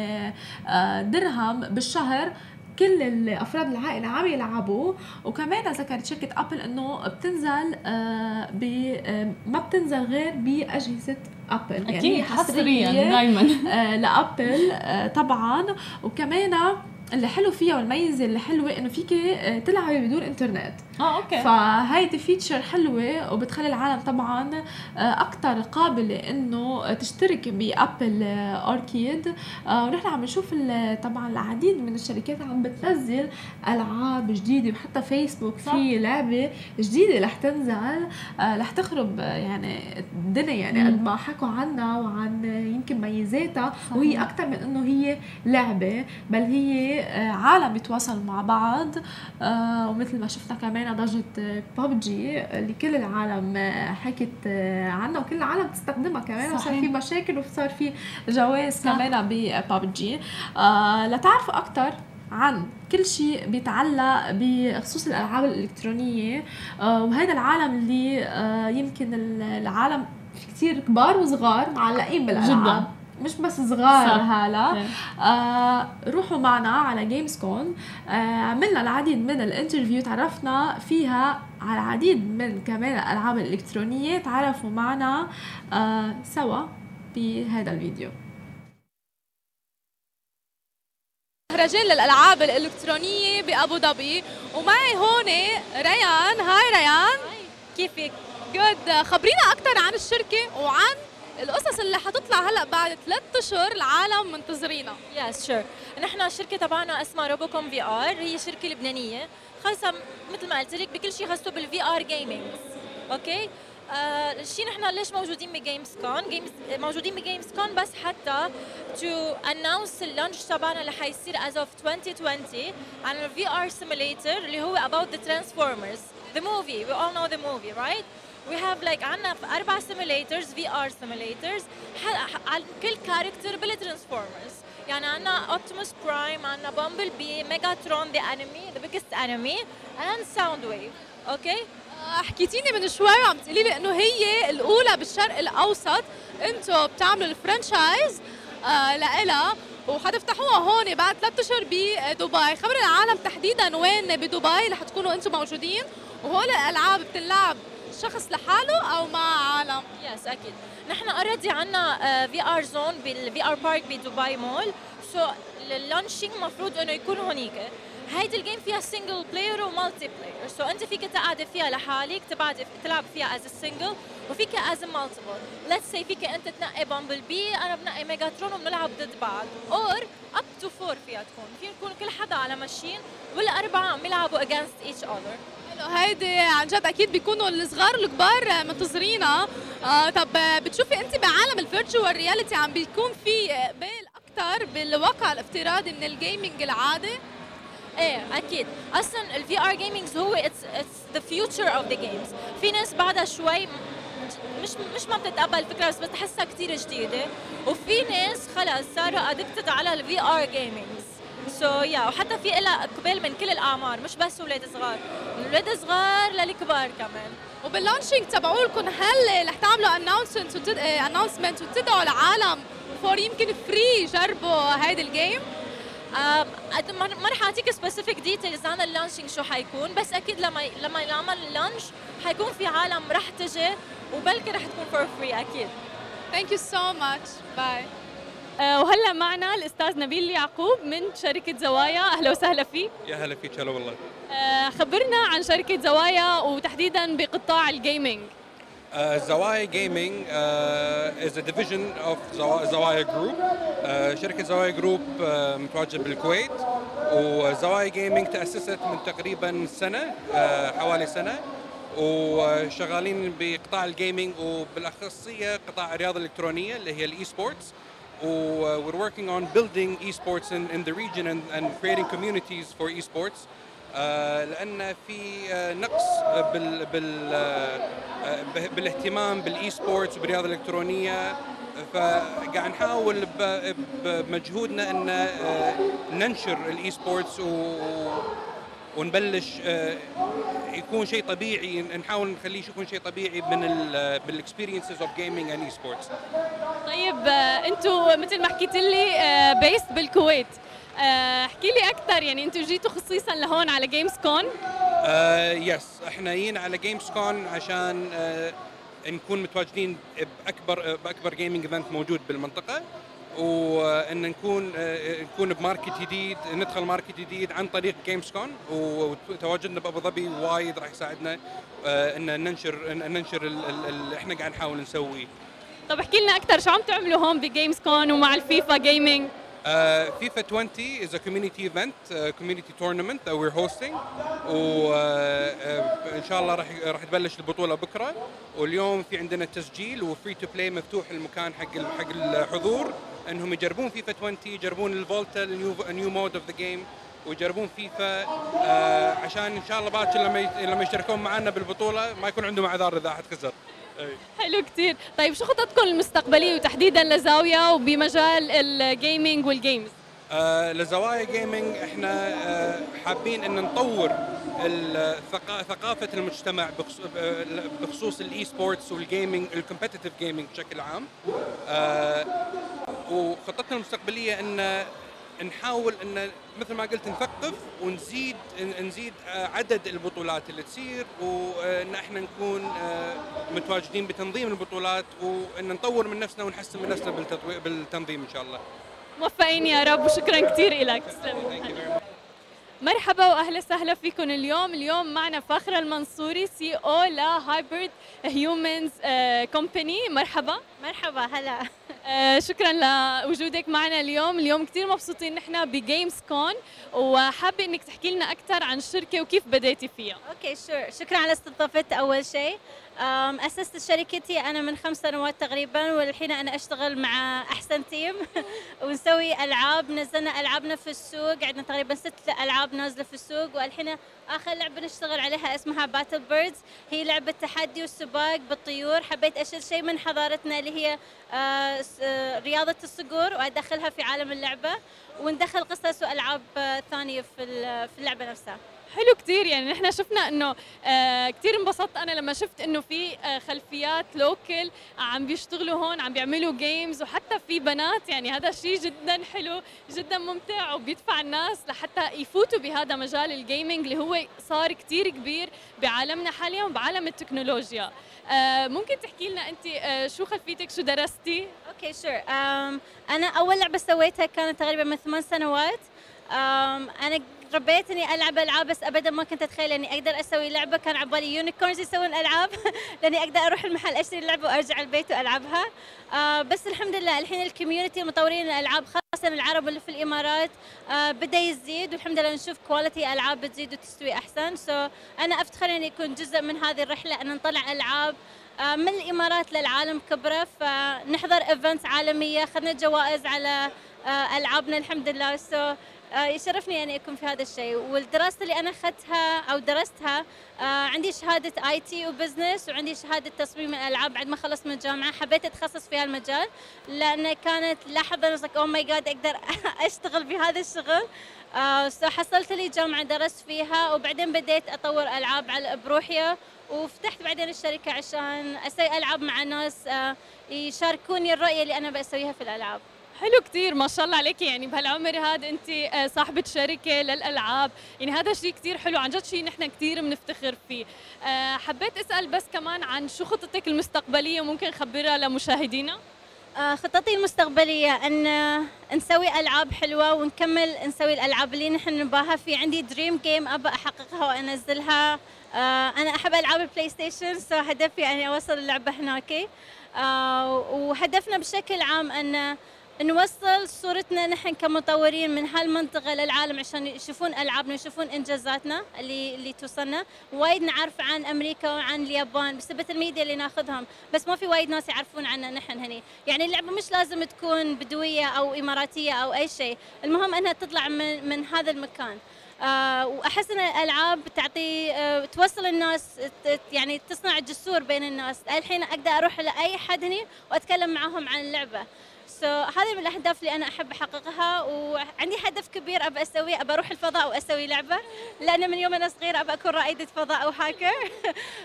آه، درهم بالشهر كل الأفراد العائلة عم يلعبوا. وكمان ذكرت شركة أبل إنه بتنزل آه، ب آه، ما بتنزل غير بأجهزة أبل. يعني أكيد حصريا دائما لأبل طبعا. وكمان اللي حلو فيها والميزه اللي حلوة إنه فيك تلعبي بدون إنترنت. آه أوكي. فهيدي feature حلوة وبتخلي العالم طبعا آه، أكثر قابلة إنه تشترك بأبل أركيد. آه، ونحن عم نشوف طبعا العديد من الشركات عم بتنزل ألعاب جديدة وحتى فيسبوك في لعبة جديدة رح تنزل. آه، رح تخرب يعني الدنيا يعني قد ما حكوا عنها وعن يمكن ميزاتها وهي أكثر من إنه هي لعبة بل هي عالم بيتواصلوا مع بعض ومثل ما شفنا كمان ضجت ببجي اللي كل العالم حكت عنها وكل العالم تستخدمها كمان وصار في مشاكل وصار في جواز كمان بببجي آه لتعرفوا أكثر عن كل شيء بيتعلق بخصوص الألعاب الإلكترونية آه وهذا العالم اللي آه يمكن العالم في كثير كبار وصغار معلقين بالألعاب. جدا. مش بس صغار هلا. إيه. آه روحوا معنا على جيمز كون آه عملنا العديد من ال interview تعرفنا فيها على العديد من كمان الألعاب الإلكترونية. تعرفوا معنا آه سوا بهذا الفيديو. مهرجان للألعاب الإلكترونية بأبو ظبي. ومعي هون ريان. hi ريان. كيفك؟ good خبرينا أكثر عن الشركة وعن القصص اللي حتطلع هلا بعد ثلاث أشهر العالم منتظرينا yes sure نحن الشركة تبعنا اسمها روبوكوم في آر. هي شركة لبنانية خاصة مثل ما قلت لك بكل شيء خاصه بال VR gaming أوكي الشيء نحن ليش موجودين بجيمز كون جيمز موجودين بجيمز كون بس حتى to announce ال launch تبعنا اللي حيصير as of 2020 عن ال VR simulator اللي هو about the transformers. The movie. We all know the movie right? We have like عندنا أربع simulators VR simulators على كل character بالترانسفورمرز يعني عندنا اوبتيموس برايم عندنا بامبل بي ميجاترون the enemy the biggest enemy and ساوند ويف أوكي حكيتيني من شوي وعم تقولي لي إنه هي الأولى بالشرق الأوسط أنتم بتعملوا ال franchise آه لإلها. وحتفتحوها هون بعد ثلاث أشهر بدبي. خبر العالم تحديدا وين بدبي رح تكونوا أنتم موجودين. وهول الألعاب بتلعب شخص لحاله أو مع عالم. yes أكيد. نحن already عندنا VR zone بال VR Park بدبي مول so ال launching المفروض إنه يكون هونيك هيدي ال game فيها single player و multiplayer so أنت فيك تقعد فيها لحالك تبعد تلعب فيها as single وفيك as multiple let's say فيك أنت تنقي بامبل بي أنا بنقي ميجاترون وبنلعب ضد بعض. or up to four فيها تكون. فينا نكون كل حدا على machine والأربعة عم يلعبوا against each other هيدي عن جد أكيد بيكونوا الصغار والكبار منتظرينها. آه طب بتشوفي انت بعالم ال virtual reality عم بيكون في اقبال أكثر بالواقع الافتراضي من ال gaming العادي؟ إيه أكيد. أصلا ال VR gaming هو it's it's the future of the games في ناس بعدها شوي مش مش ما بتتقبل الفكرة بس بتحسها كثير جديدة. وفي ناس خلص صاروا addicted على ال VR gamings so yeah وحتى في لها إقبال من كل الأعمار مش بس أولاد صغار. من أولاد صغار للكبار كمان. وبال launching تبعولكم هل رح تعملوا announcement announcement وتدعوا العالم for يمكن free يجربوا هيدي ال game؟ ما رح أعطيك specific details عن ال launching شو حيكون بس أكيد لما لما ينعمل ال launch حيكون في عالم رح تجي وبلكي رح تكون for free أكيد. thank you so much bye وهلا معنا الأستاذ نبيل يعقوب من شركة زوايا. أهلا وسهلا فيك. يا هلا فيك هلا والله. uh, خبرنا عن شركة زوايا وتحديدا بقطاع ال gaming Uh, Zawaya Gaming uh, is a division of Zawaya Group. Uh, شركة زوايا جروب uh, متواجدة بالكويت. وزوايا gaming تأسست من تقريبا سنة uh, حوالي سنة. وشغالين بقطاع ال gaming وبالأخصية قطاع الرياضة الإلكترونية اللي هي ال esports we're working on building esports in, in the region and, and creating communities for esports. آه لأن في آه نقص بال بال بالاهتمام بال esports وبالرياضة الإلكترونية فقاعد نحاول بمجهودنا إن ننشر ال esports ونبلش يكون شيء طبيعي نحاول نخليه يكون شيء طبيعي من بال experiences of gaming and esports طيب أنتم مثل ما حكيت لي based بالكويت. احكي لي أكثر يعني أنتم جيتوا خصيصا لهون على جيمز كون آه yes إحنا جينا على جيمز كون عشان آه نكون متواجدين بأكبر بأكبر gaming event موجود بالمنطقة. وإن نكون نكون ب market جديد ندخل market جديد عن طريق جيمز كون وتواجدنا بأبو ظبي وايد راح يساعدنا إن ننشر ننشر اللي إحنا قاعد نحاول نسويه طب احكي لنا أكثر شو عم تعملوا هون بجيمز كون ومع الفيفا gaming فيفا 20 is a community event, a community tournament that we're hosting. وان شاء الله راح راح تبلش البطولة بكرة. واليوم في عندنا تسجيل و free to play مفتوح المكان حق حق الحضور. إنهم يجربون فيفا 20 يجربون الفولتا ال new new mode of the game ويجربون فيفا آه عشان إن شاء الله باكر لما لما يشتركون معنا بالبطولة ما يكون عندهم اعذار إذا أحد خسر. حلو كثير طيب شو خططكم المستقبلية وتحديدا لزوايا وبمجال ال gaming وال games آه لزوايا gaming إحنا آه حابين إن نطور ثقافة المجتمع بخصوص ال esports وال gaming ال competitive gaming بشكل عام. آه وخطتنا المستقبلية إن نحاول إن مثل ما قلت نثقف ونزيد نزيد عدد البطولات اللي تصير وإن إحنا نكون متواجدين بتنظيم البطولات وإن نطور من نفسنا ونحسن من نفسنا بالتنظيم إن شاء الله. موفقين يا رب. وشكرا كثير لك تسلم مرحبا وأهلا وسهلا فيكم اليوم. اليوم معنا فخر المنصوري سي أو لهايبرد هيومنز company مرحبا. مرحبا هلا. آه شكرا لوجودك معنا اليوم. اليوم كثير مبسوطين نحن بجيمز كون وحابه إنك تحكي لنا أكثر عن الشركة وكيف بديتي فيها. okay sure شكرا على استضافتي أول شيء. أسست شركتي أنا من خمس سنوات تقريبا والحين أنا أشتغل مع أحسن team ونسوي ألعاب. نزلنا ألعابنا في السوق عندنا تقريبا ست ألعاب نازلة في السوق والحين آخر لعبة نشتغل عليها اسمها باتل بيردز هي لعبة تحدي وسباق بالطيور. حبيت أشيل شيء من حضارتنا اللي هي رياضة الصقور وأدخلها في عالم اللعبة. وندخل قصص وألعاب ثانية في اللعبة نفسها. حلو كثير يعني نحن شفنا إنه آه كثير انبسطت أنا لما شفت إنه في آه خلفيات local عم بيشتغلوا هون عم بيعملوا games وحتى في بنات. يعني هذا شيء جدا حلو جدا ممتع وبيدفع الناس لحتى يفوتوا بهذا مجال ال gaming اللي هو صار كثير كبير بعالمنا حاليا وبعالم التكنولوجيا. آه ممكن تحكي لنا أنت شو خلفيتك شو درستي؟ okay sure أنا أول لعبة سويتها كانت تقريبا من ثمان سنوات. أنا ربيت اني ألعب ألعاب بس ابدا ما كنت أتخيل إني أقدر أسوي لعبة. كان على بالي unicorns يسوون ألعاب لأني أقدر أروح المحل أشتري لعبه وأرجع البيت وألعبها. آه بس الحمد لله الحين ال community مطورين الألعاب خاصة العرب اللي في الإمارات. آه بدأ يزيد والحمد لله نشوف quality ألعاب بتزيد وتستوي أحسن. so أنا أفتخر إني أكون جزء من هذه الرحلة أن نطلع ألعاب آه من الإمارات للعالم كبرة. فنحضر events عالمية اخذنا جوائز على ألعابنا الحمد لله. so يشرفني أني أكون في هذا الشيء والدراسة اللي أنا أخذتها أو درستها آه، عندي شهادة IT و business وعندي شهادة تصميم الألعاب بعد ما خلصت من الجامعة. حبيت أتخصص في هالمجال لأن كانت لحظه نصك أو ماي جاد أقدر أشتغل بهذا الشغل. آه حصلت لي جامعة درست فيها وبعدين بديت أطور ألعاب على بروحي وفتحت بعدين الشركة عشان أسوي ألعاب مع ناس آه يشاركوني الرؤية اللي أنا بسويها في الألعاب. حلو كثير ما شاء الله عليك يعني بهالعمر هذا انت آه، صاحبة شركة للألعاب. يعني هذا شيء كثير حلو عن جد شيء نحن كثير بنفتخر فيه. آه، حبيت أسأل بس كمان عن شو خطتك المستقبلية ممكن خبرها لمشاهدينا؟ آه، خططي المستقبلية إن نسوي ألعاب حلوة ونكمل نسوي الألعاب اللي نحن نباها. في عندي dream game أبى أحققها وأنزلها. أنا أحب ألعاب البلاي ستيشن so هدفي إني أوصل اللعبة هناك وهدفنا بشكل عام إن نوصل صورتنا نحن كمطورين من هالمنطقة للعالم عشان يشوفون ألعابنا يشوفون إنجازاتنا اللي اللي توصلنا. وايد نعرف عن أمريكا وعن اليابان بسبب الميديا اللي ناخذهم. بس ما في وايد ناس يعرفون عنا نحن هني. يعني اللعبة مش لازم تكون بدوية أو إماراتية أو أي شيء. المهم أنها تطلع من, من هذا المكان. آه وأحس إن الألعاب تعطي آه توصل الناس يعني تصنع جسور بين الناس. الحين أقدر أروح لأي حد هني وأتكلم معاهم عن اللعبة. سو so, هذه من الأهداف اللي أنا أحب أحققها وعندي هدف كبير ابى أسويه ابى أروح الفضاء وأسوي لعبة لأن من يوم أنا صغيرة ابى أكون رائدة فضاء أو hacker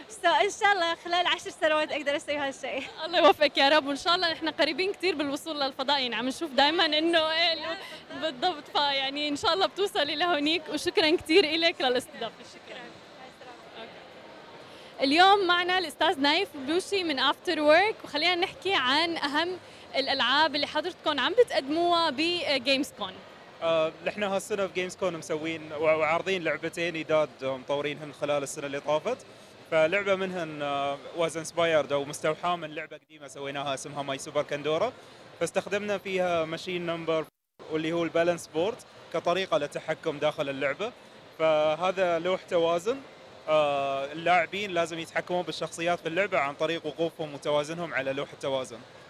so so, إن شاء الله خلال عشر سنوات أقدر أسوي هالشيء. الله يوفقك يا رب وإن شاء الله نحن قريبين كثير بالوصول للفضاء يعني عم نشوف دائما إنه إيه بالضبط. فيعني إن شاء الله بتوصلي لهونيك وشكرا كثير لك للاستضافة. شكرا. اليوم معنا الأستاذ نايف بوشي من After War وخلينا نحكي عن أهم الألعاب اللي حضرتكم عم بتقدموها ب Games Con آه نحن هالسنة في Games Con مسوين وعارضين لعبتين جداد مطورينهن خلال السنة اللي طافت. فلعبة منهن was inspired أو مستوحاة من لعبة قديمة سويناها اسمها My Super Kandora فاستخدمنا فيها machine number واللي هو ال balance board كطريقة للتحكم داخل اللعبة. فهذا لوح توازن آه اللاعبين لازم يتحكمون بالشخصيات في اللعبة عن طريق وقوفهم وتوازنهم على لوح التوازن. آه،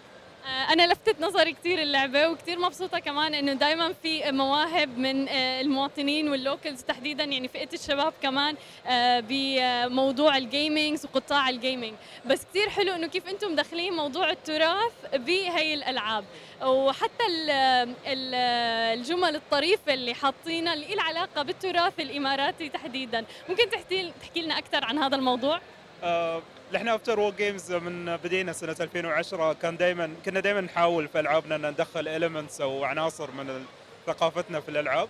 أنا لفتت نظري كثير اللعبة وكثير مبسوطة كمان إنه دائما في مواهب من آه، المواطنين وال locals تحديدا يعني فئة الشباب كمان آه، بموضوع ال gamings وقطاع ال gaming بس كثير حلو إنه كيف أنتم مدخلين موضوع التراث بهي الألعاب. وحتى الجمل الطريفة اللي حاطينها اللي لها علاقة بالتراث الإماراتي تحديدا. ممكن تحكي لنا أكثر عن هذا الموضوع؟ إحنا After War Games من بدينا سنة 2010 كان دائما كنا دائما نحاول في العابنا إن ندخل elements أو عناصر من ثقافتنا في الألعاب.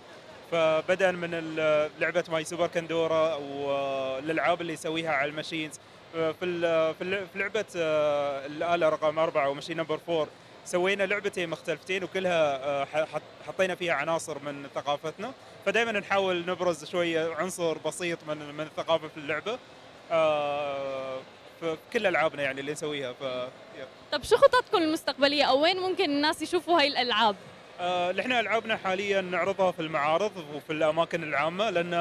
فبدا من لعبة My Super Kandora والالعاب اللي يسويها على ال machines. في في لعبة آه، الآلة رقم أربعة و machine number four سوينا لعبتين مختلفتين وكلها آه، حطينا فيها عناصر من ثقافتنا. فدائما نحاول نبرز شوية عنصر بسيط من من الثقافه في اللعبة. آه، في كل ألعابنا يعني اللي نسويها ف طب شو خططكم المستقبلية؟ أو وين ممكن الناس يشوفوا هاي الألعاب؟ آه إحنا ألعابنا حاليا نعرضها في المعارض وفي الأماكن العامة لأن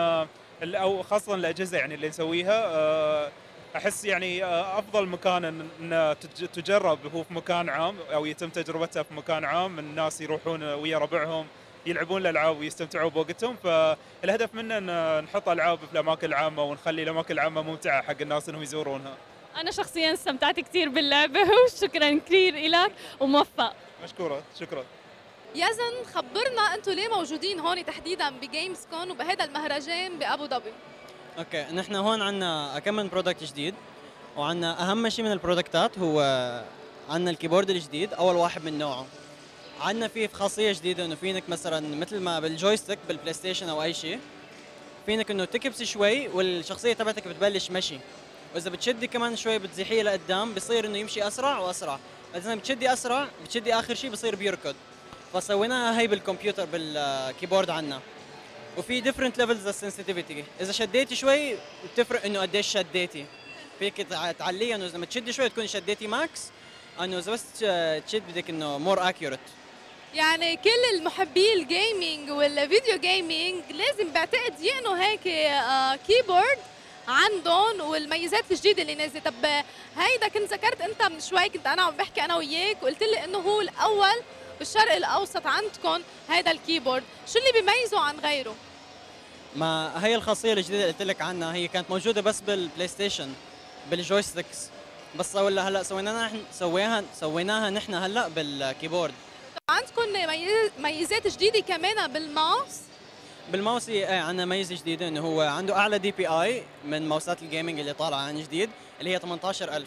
أو خاصة الأجهزة يعني اللي نسويها آه أحس يعني آه أفضل مكان ان تجرب هو في مكان عام أو يتم تجربتها في مكان عام الناس يروحون ويا ربعهم. يلعبون الألعاب ويستمتعوا بوقتهم فالهدف منه إن نحط ألعاب في الأماكن العامة ونخلي الأماكن العامة ممتعة حق الناس إنهم يزورونها. أنا شخصيا استمتعت كثير باللعبة وشكرا كثير لك وموفق. مشكورة شكرا. يزن خبرنا أنتم ليه موجودين هون تحديدا ب Games Con وبهذا المهرجان بأبو ظبي؟ okay نحن هون عندنا كم من product جديد وعندنا أهم شيء من ال product ات هو عندنا ال keyboard الجديد أول واحد من نوعه. عندنا فيه خاصية جديدة إنه فينك مثلا مثل ما بال joystick بال PlayStation أو أي شيء فينك إنه تكبسي شوي والشخصية تبعتك بتبلش مشي. وإذا بتشدي كمان شوي بتزيحيه لقدام بصير إنه يمشي أسرع وأسرع. إذا بتشدي أسرع بتشدي آخر شيء بصير بيركض. فسويناها هي بالكمبيوتر بال keyboard عنا وفي different levels لل sensitivity إذا شديتي شوي بتفرق إنه قديش شديتي. فيك تعليها إنه إذا ما تشدي شوي تكوني شديتي max أنه إذا بس تشد بدك إنه more accurate يعني كل المحبي ال gaming وال video gaming لازم بعتقد يقنوا هيك آه keyboard عندهم والميزات الجديدة اللي نازلة. طب هيدا كنت ذكرت أنت من شوي كنت أنا عم بحكي أنا وياك وقلت لي إنه هو الأول بالشرق الأوسط عندكم هيدا ال keyboard شو اللي بيميزه عن غيره؟ ما هي الخاصية الجديدة اللي قلت لك عنها هي كانت موجودة بس بال PlayStation بال joysticks بس ولا هلأ سويناها نحن سويناها سويناها نحن هلأ بال keyboard عندكم ميزات جديدة كمان بالماوس؟ بالماوس إيه عندنا ميزة جديدة إنه هو عنده أعلى DPI من mouse ات ال gaming اللي طالعة عن جديد اللي هي 18000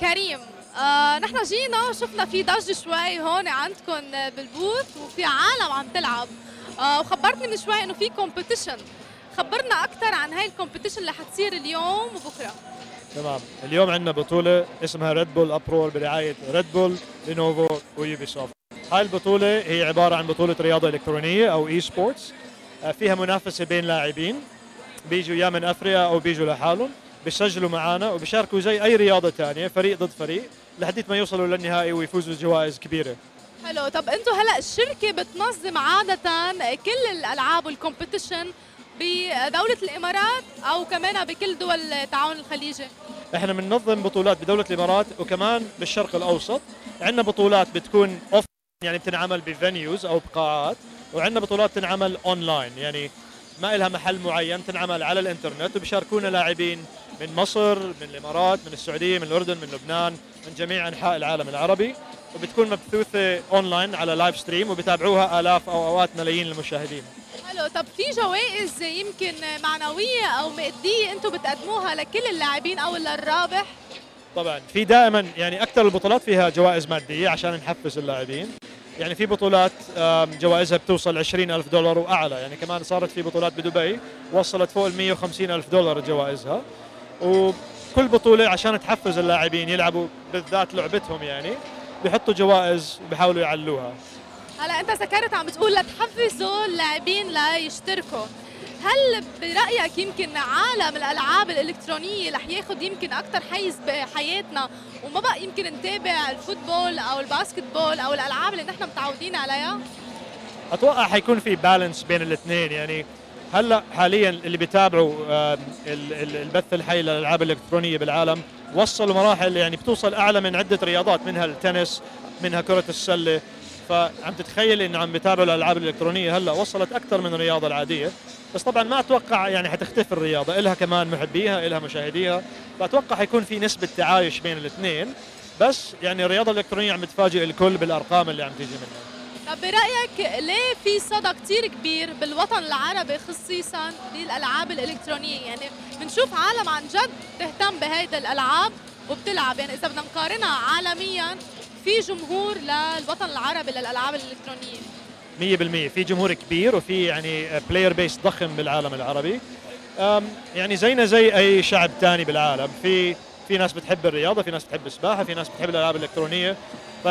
كريم آه نحن جينا شفنا في ضجه شوي هون عندكم بال booth وفي عالم عم تلعب. آه وخبرتني من شوي إنه في competition خبرنا أكثر عن هاي ال competition اللي حتصير اليوم وبكرة. تمام. اليوم عندنا بطولة اسمها Red Bull ابرول برعاية Red Bull Lenovo و Ubisoft هاي البطولة هي عبارة عن بطولة رياضة إلكترونية أو esports آه، فيها منافسة بين لاعبين. بيجوا يا من فريق أو بيجوا لحالهم. بيسجلوا معنا وبيشاركوا زي أي رياضة ثانية فريق ضد فريق لحديت ما يوصلوا للنهائي ويفوزوا بجوائز كبيرة. حلو. طب أنتم هلا الشركة بتنظم عادة كل الألعاب وال competition بدولة الإمارات أو كمان بكل دول التعاون الخليجي؟ إحنا بننظم بطولات بدولة الإمارات وكمان بالشرق الأوسط. عندنا بطولات بتكون off يعني بتنعمل ب venues أو بقاعات وعندنا بطولات تنعمل أونلاين يعني ما لها محل معين تنعمل على الإنترنت وبيشاركونا لاعبين من مصر من الإمارات من السعودية من الأردن من لبنان من جميع أنحاء العالم العربي وبتكون مبثوثة أونلاين على live stream وبتابعوها آلاف أو أوقات ملايين المشاهدين. حلو. طب في جوائز يمكن معنوية أو مادية أنتم بتقدموها لكل اللاعبين أو للرابح؟ طبعا. في دائما يعني أكثر البطولات فيها جوائز مادية عشان نحفز اللاعبين. يعني في بطولات جوائزها بتوصل 20 ألف دولار وأعلى. يعني كمان صارت في بطولات بدبي وصلت فوق ال 150 ألف دولار جوائزها. وكل بطولة عشان تحفز اللاعبين يلعبوا بالذات لعبتهم يعني بيحطوا جوائز بيحاولوا يعلوها. هلا أنت ذكرت عم بتقول لتحفزوا اللاعبين ليشتركوا. هل برأيك يمكن عالم الألعاب الإلكترونية رح ياخذ يمكن أكثر حيز بحياتنا؟ وما بقى يمكن نتابع الفوتبول أو الباسكتبول أو الألعاب اللي نحن متعودين عليها؟ أتوقع حيكون في بالانس بين الاثنين. يعني هلأ حاليا اللي بيتابعوا البث الحي للألعاب الإلكترونية بالعالم وصلوا مراحل يعني بتوصل أعلى من عدة رياضات منها التنس منها كرة السلة. فعم تتخيل انه عم بيتابعوا الألعاب الإلكترونية هلأ وصلت أكثر من الرياضة العادية. بس طبعا ما أتوقع يعني حتختفي الرياضة لها كمان محبيها لها مشاهديها. فأتوقع حيكون في نسبة تعايش بين الاثنين. بس يعني الرياضة الإلكترونية عم تفاجئ الكل بالأرقام اللي عم تيجي منها. طب برأيك ليه في صدى كثير كبير بالوطن العربي خصيصا للالعاب الإلكترونية؟ يعني بنشوف عالم عن جد تهتم بهيدا الألعاب وبتلعب. يعني إذا بدنا نقارنها عالميا في جمهور للوطن العربي للألعاب الإلكترونية. 100% في جمهور كبير وفي يعني player base ضخم بالعالم العربي. يعني زينا زي أي شعب ثاني بالعالم. في في ناس بتحب الرياضة في ناس بتحب السباحة في ناس بتحب الألعاب الإلكترونية. ف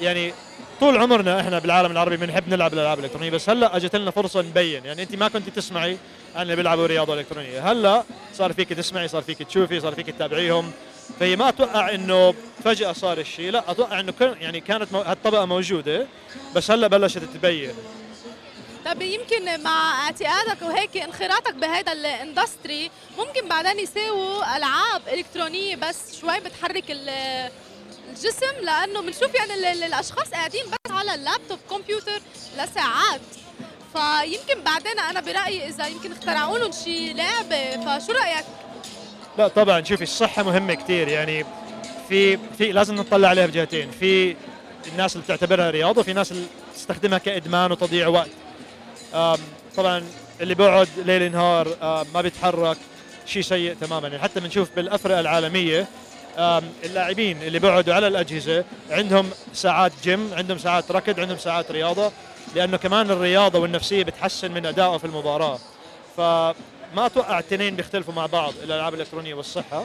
يعني طول عمرنا إحنا بالعالم العربي بنحب نلعب الألعاب الإلكترونية. بس هلأ أجت لنا فرصة نبين. يعني أنت ما كنت تسمعي عن اللي بيلعبوا رياضة إلكترونية. هلأ صار فيك تسمعي صار فيك تشوفي صار فيك تتابعيهم. فهي ما أتوقع إنه فجأة صار الشيء. لا أتوقع إنه كان يعني كانت هالطبقة موجودة بس هلأ بلشت تبين طب يمكن مع اعتقادك وهيك انخراطك بهذا ال industry ممكن بعدين يساووا ألعاب إلكترونية بس شوي بتحرك الجسم؟ لأنه بنشوف يعني الأشخاص قاعدين بس على ال laptop computer لساعات. فيمكن بعدين أنا برأيي إذا يمكن اخترعوا لهم شيء لعبة فشو رأيك؟ لا طبعا. شوفي الصحة مهمة كثير يعني في في لازم نطلع عليها بجهتين في الناس اللي بتعتبرها رياضة وفي ناس اللي تستخدمها كإدمان وتضييع وقت. طبعا اللي بيقعد ليل نهار ما بيتحرك شيء سيء تماما. يعني حتى بنشوف بالافرقه العالمية اللاعبين اللي بيقعدوا على الأجهزة عندهم ساعات جيم عندهم ساعات ركض عندهم ساعات رياضة لأنه كمان الرياضة والنفسية بتحسن من أدائه في المباراة. فما أتوقع التنتين بيختلفوا مع بعض الألعاب الإلكترونية والصحة.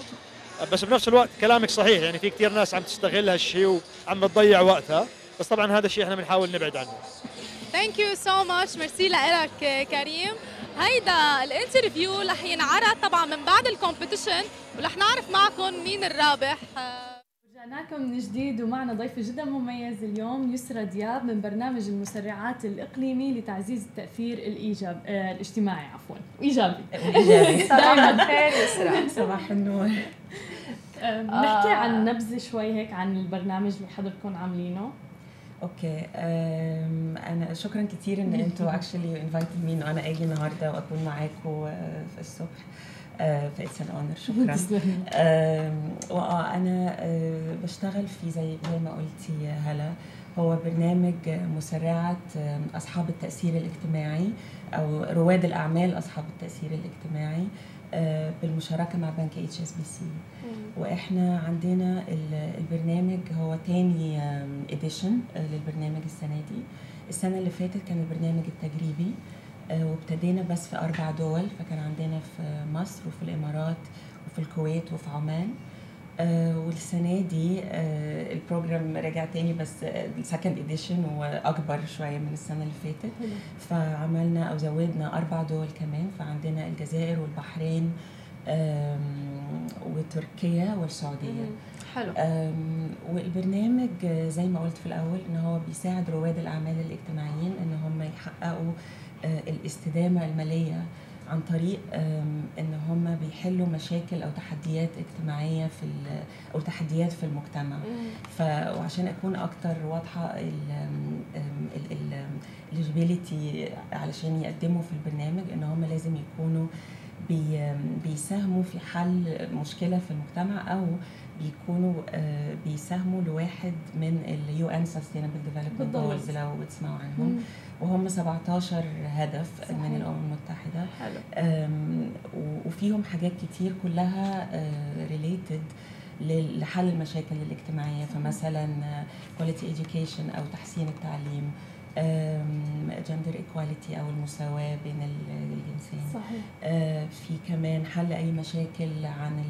بس بنفس الوقت كلامك صحيح يعني في كثير ناس عم تستغل هالشيء وعم بتضيع وقتها. بس طبعا هذا الشيء إحنا بنحاول نبعد عنه. thank you so much ميرسي لك كريم. هيدا ال interview رح ينعرض طبعا من بعد ال competition ورح نعرف معكم مين الرابح. رجعناكم من جديد ومعنا ضيف جدا مميز اليوم يسرى دياب من برنامج المسرعات الإقليمي لتعزيز التأثير الايجاب آه الاجتماعي عفوا. إيجابي. إيجابي. صباح الخير يسرى. صباح النور. بنحكي آه. عن نبذة شوي هيك عن البرنامج اللي حضرتكم عاملينه. okay. أنا شكرا كثير إن أنتوا actually invited me إنه أنا أجي النهارده وأكون معاكم آه، في الصبح. في it's an honor شكرا واه أنا آه، بشتغل في زي زي ما قلتي هلا هو برنامج مسرعة أصحاب التأثير الاجتماعي أو رواد الأعمال أصحاب التأثير الاجتماعي آه، بالمشاركة مع بنك HSBC وإحنا عندنا البرنامج هو تاني edition للبرنامج السنة دي. السنة اللي فاتت كان البرنامج التجريبي. آه، وابتدينا بس في أربع دول فكان عندنا في مصر وفي الإمارات وفي الكويت وفي عمان. آه والسنة دي آه ال program رجع تاني بس ال second edition وأكبر شوية من السنة اللي فاتت. فعملنا أو زودنا أربع دول كمان. فعندنا الجزائر والبحرين وتركيا والسعودية. حلو. والبرنامج زي ما قلت في الأول إن هو بيساعد رواد الأعمال الاجتماعيين إن هم يحققوا آه، الاستدامة المالية عن طريق إن هم بيحلوا مشاكل أو تحديات اجتماعية في أو تحديات في المجتمع. ف وعشان أكون أكتر واضحة ال eligibility علشان يقدموا في البرنامج إن هم لازم يكونوا بي بيساهموا في حل مشكلة في المجتمع أو بيكونوا آه، بيساهموا لواحد من ال UN Sustainable Development Goals لو بتسمعوا عنهم. وهم 17 هدف صحيح. من الأمم المتحدة. حلو. وفيهم حاجات كتير كلها related آه، لحل المشاكل الاجتماعية. فمثلا quality education أو تحسين التعليم. gender equality أو المساواة بين الجنسين. صحيح. آه، في كمان حل أي مشاكل عن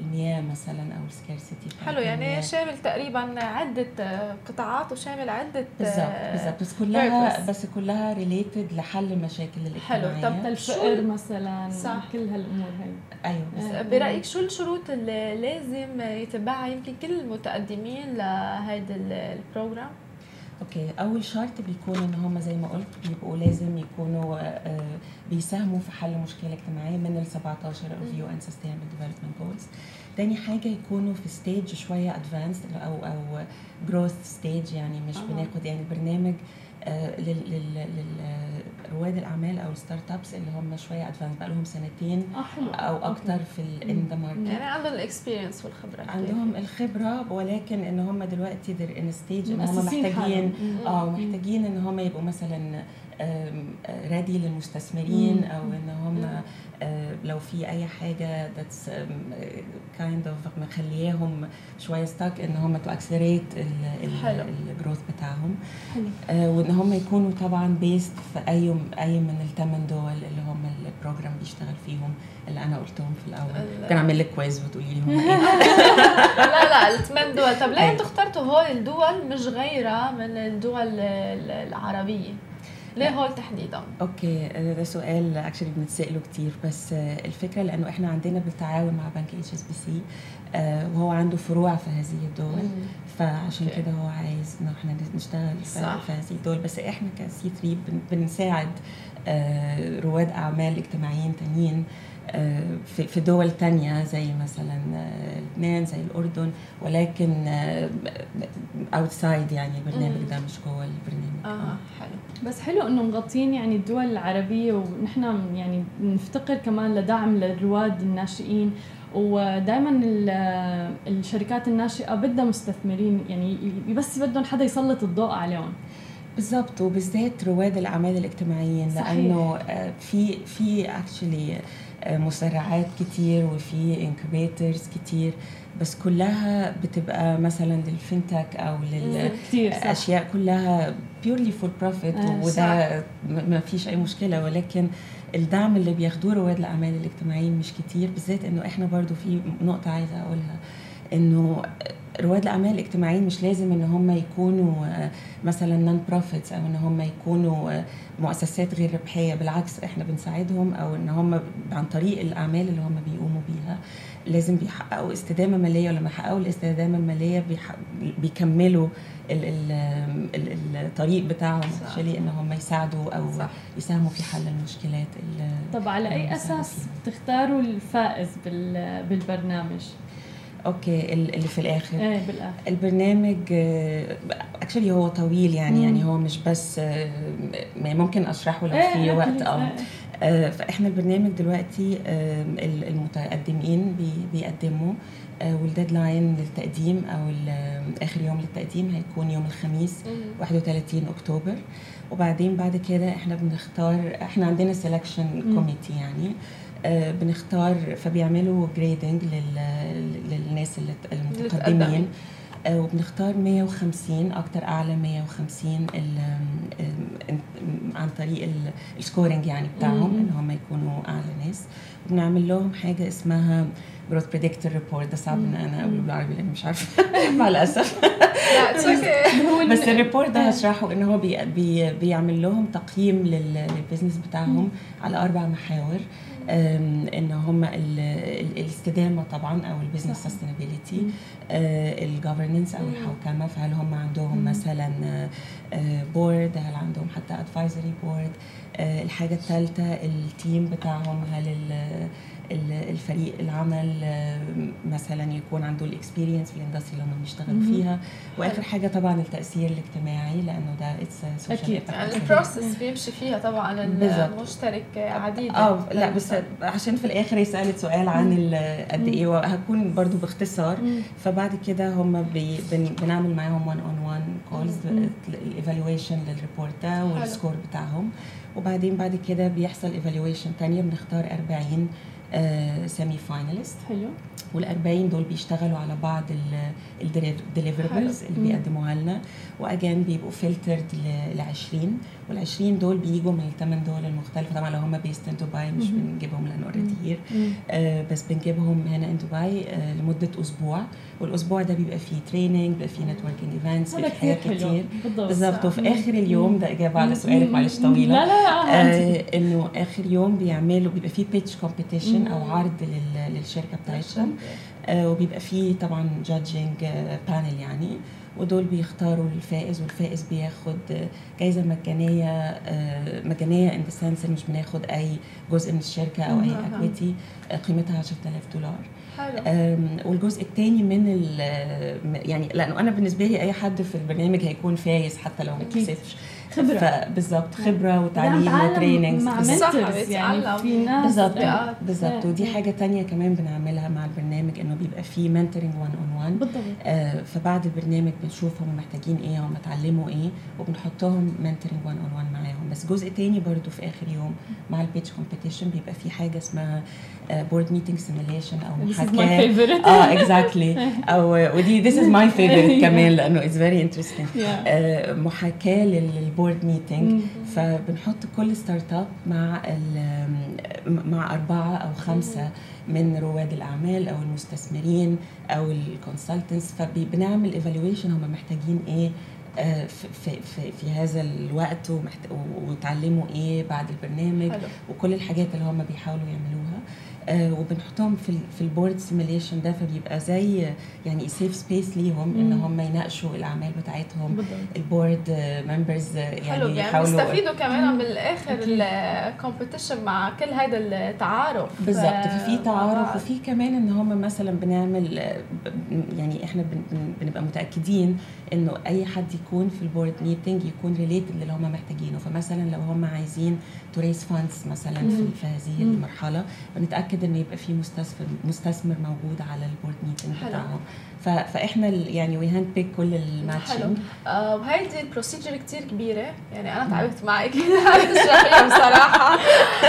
المياه مثلا أو ال scarcity حلو يعني شامل تقريبا عدة آه، قطاعات وشامل عدة آه، بالضبط بس كلها بس كلها related لحل المشاكل الاجتماعية. حلو. طب الفقر مثلا صح. كل هالأمور هي أيوه برأيك شو الشروط اللي لازم يتبعها؟ يمكن كل المتقدمين لهذا ال program. Okay. أول شرط بيكون إن هم زي ما قلت بيبقوا لازم يكونوا آه، بيساهموا في حل مشكلة اجتماعية من ال 17 أو UN Sustainable Development Goals تاني حاجة يكونوا في stage شوية advanced أو أو growth stage يعني مش. بناخد يعني البرنامج لرواد الأعمال أو ال start-ups اللي هم شوية advanced بقى لهم سنتين آه، أو أكتر في in the market يعني عندهم ال experience والخبره عندهم الخبرة ولكن إن هم دلوقتي they're in stage إن هم محتاجين آه محتاجين إن هم يبقوا مثلا ready للمستثمرين أو إن هم آه، لو في أي حاجة that's kind of مخلياهم شوية stuck إن هم to accelerate ال growth بتاعهم. حلو. آه، وإن هم يكونوا طبعا based في أي أي من الثمان دول اللي هم ال program بيشتغل فيهم اللي أنا قلتهم في الأول. ممكن اعمل لك quiz وتقولي لي هم إيه. لا لا الثمان دول. طب ليه أنتوا اخترتوا هول الدول مش غيرها من الدول العربية؟ ليه هول تحديدا؟ okay ده سؤال actually بنتسأله كتير بس آه، الفكرة لأنه إحنا عندنا بالتعاون مع بنك HSBC وهو عنده فروع في هذه الدول فعشان كده هو عايز ان إحنا نشتغل صح. في هذه الدول. بس إحنا كسي 3 بنساعد آه، رواد أعمال اجتماعيين تانيين في في دول تانية زي مثلا آه، لبنان زي الأردن ولكن اوتسايد يعني البرنامج ده مش جوه البرنامج. آه. حلو. بس حلو إنه مغطين يعني الدول العربية ونحن يعني نفتقر كمان لدعم للرواد الناشئين. ودائما الشركات الناشئة بدها مستثمرين يعني بس بدهم حدا يسلط الضوء عليهم. بالضبط وبالذات رواد الأعمال الاجتماعيين صحيح. لأنه آه، في في actually مسرعات كتير وفي incubators كتير. بس كلها بتبقى مثلا لل fintech أو للاشياء كلها purely for profit وده ما فيش أي مشكلة. ولكن الدعم اللي بياخدوه رواد الأعمال الاجتماعيين مش كتير بالذات إنه إحنا برضو في نقطة عايزة أقولها إنه رواد الأعمال الاجتماعيين مش لازم إن هم يكونوا مثلا نون بروفيتس أو إن هم يكونوا مؤسسات غير ربحية بالعكس إحنا بنساعدهم أو إن هم عن طريق الأعمال اللي هم بيقوموا بيها لازم بيحققوا استدامة مالية ولما يحققوا الاستدامة المالية بيكملوا ال ال الطريق بتاعهم actually إن هم يساعدوا أو صح. يساهموا في حل المشكلات طب على أي أساس بتختاروا الفائز بالبرنامج؟ okay اللي في الآخر. إيه بالآخر. البرنامج actually هو طويل يعني مم. يعني هو مش بس ممكن أشرحه لو إيه في وقت آه. فإحنا البرنامج دلوقتي المتقدمين بيقدموا وال deadline للتقديم أو آخر يوم للتقديم هيكون يوم الخميس 31 أكتوبر. وبعدين بعد كده إحنا بنختار إحنا عندنا selection committee يعني. آه بنختار فبيعملوا grading للناس المتقدمين. آه وبنختار 150 أكتر أعلى 150 عن طريق ال scoring يعني بتاعهم إن هم يكونوا أعلى ناس. وبنعمل لهم حاجة اسمها growth predictor report ده صعب إن أنا أقوله بالعربي لأن مش عارفة. مع الأسف. بس ال report ده هشرحه إن هو بي بي بيعمل لهم تقييم لل business بتاعهم على أربع محاور. إن هم الاستدامة طبعا أو ال business sustainability ال governance أو الحوكمة. فهل هم عندهم مثلا board هل عندهم حتى advisory board الحاجة الثالثه ال team بتاعهم هل الفريق العمل مثلا يكون عنده ال experience في ال industry اللي هم بيشتغلوا فيها. وآخر حاجة طبعا التأثير الاجتماعي لأنه ده it's أكيد. يعني ال process بيمشي فيها طبعا المشترك عديد. آه لا بس عشان في الآخر هي سألت سؤال عن قد إيه وهكون برضو باختصار. فبعد كده هم بي بنعمل معاهم 1 on 1 calls ال evaluation لل report ده وال score بتاعهم. وبعدين بعد كده بيحصل evaluation تانية بنختار 40 semi-finalist حلو. وال40 دول بيشتغلوا على بعض ال deliverables اللي بيقدموها لنا. و again بيبقوا filtered ل 20 وال20 دول بيجوا من الثمان دول المختلفة. طبعا لو هم based in دبي مش بنجيبهم لأن already here آه بس بنجيبهم هنا in دبي آه لمدة أسبوع. والأسبوع ده بيبقى فيه training بيبقى فيه networking events بيبقى حاجات كتير بالظبط وفي آخر اليوم ده إجابة على سؤالك معلش طويلة. لا لا آه إنه آخر يوم بيعملوا بيبقى فيه pitch competition أو عرض للشركة بتاعتهم. آه وبيبقى فيه طبعا judging panel يعني. ودول بيختاروا الفائز والفائز بياخد جايزة مجانية مجانية in sense مش بناخد أي جزء من الشركة أو أي equity قيمتها 10000 دولار. حلو. والجزء الثاني من يعني لأنه أنا بالنسبة لي أي حد في البرنامج هيكون فايز حتى لو ما كسبش. خبرة. بالظبط خبرة وتعليم و training مع mentors يعني في ناس بالظبط بالظبط ودي حاجة تانية كمان بنعملها مع البرنامج إنه بيبقى في mentoring 1 on 1 بالضبط. آه فبعد البرنامج بنشوف هم محتاجين إيه هم اتعلموا إيه وبنحطهم mentoring 1 on 1 معاهم. بس جزء تاني برضو في آخر يوم مع ال pitch competition بيبقى في حاجة اسمها board meeting simulation أو محاكاه آه exactly أو ودي this is my favorite كمان لأنه it's very interesting محاكاة لل board meeting فبنحط كل start-up مع مع أربعة أو خمسة من رواد الأعمال أو المستثمرين أو ال consultants فبنعمل evaluation هم محتاجين إيه في, في, في هذا الوقت وتعلموا إيه بعد البرنامج حلو. وكل الحاجات اللي هم بيحاولوا يعملوها. آه وبنحطهم في في ال board simulation ده فبيبقى زي يعني safe space ليهم إن هم يناقشوا الأعمال بتاعتهم. بالضبط. ال board members يعني حلو يعني يحاولوا بيستفيدوا كمان بالآخر ال competition مع كل هذا التعارف. بالظبط. ففي تعارف. وفي كمان إن هم مثلا بنعمل آه، يعني إحنا بن- بن- بنبقى متأكدين إنه أي حد يكون في ال board meeting يكون related للي هم محتاجينه. فمثلا لو هم عايزين to raise funds مثلا في, في هذه المرحلة بنتأكد إن يبقى في مستثمر مستثمر موجود على ال board meeting حلو. بتاعهم. فإحنا يعني we hand-pick كل حلو. ال matching آه وهيدي ال procedure كتير كبيرة. يعني أنا تعبت معك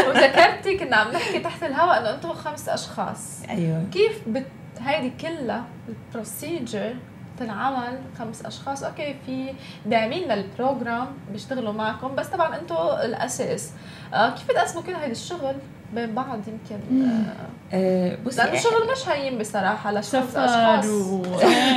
وذكرتك إنه كنا عم نحكي تحت الهواء إنه أنتم خمس أشخاص. أيوه. كيف بت هيدي كلها ال procedure تنعمل خمس أشخاص؟ أوكي في داعمين لل program بيشتغلوا معكم بس طبعا أنتم الأساس. آه كيف بتقسموا كل هيدا الشغل؟ بين بعض يمكن. آه آه بصي لأنه الشغل مش هين بصراحة سفر اشخاص و...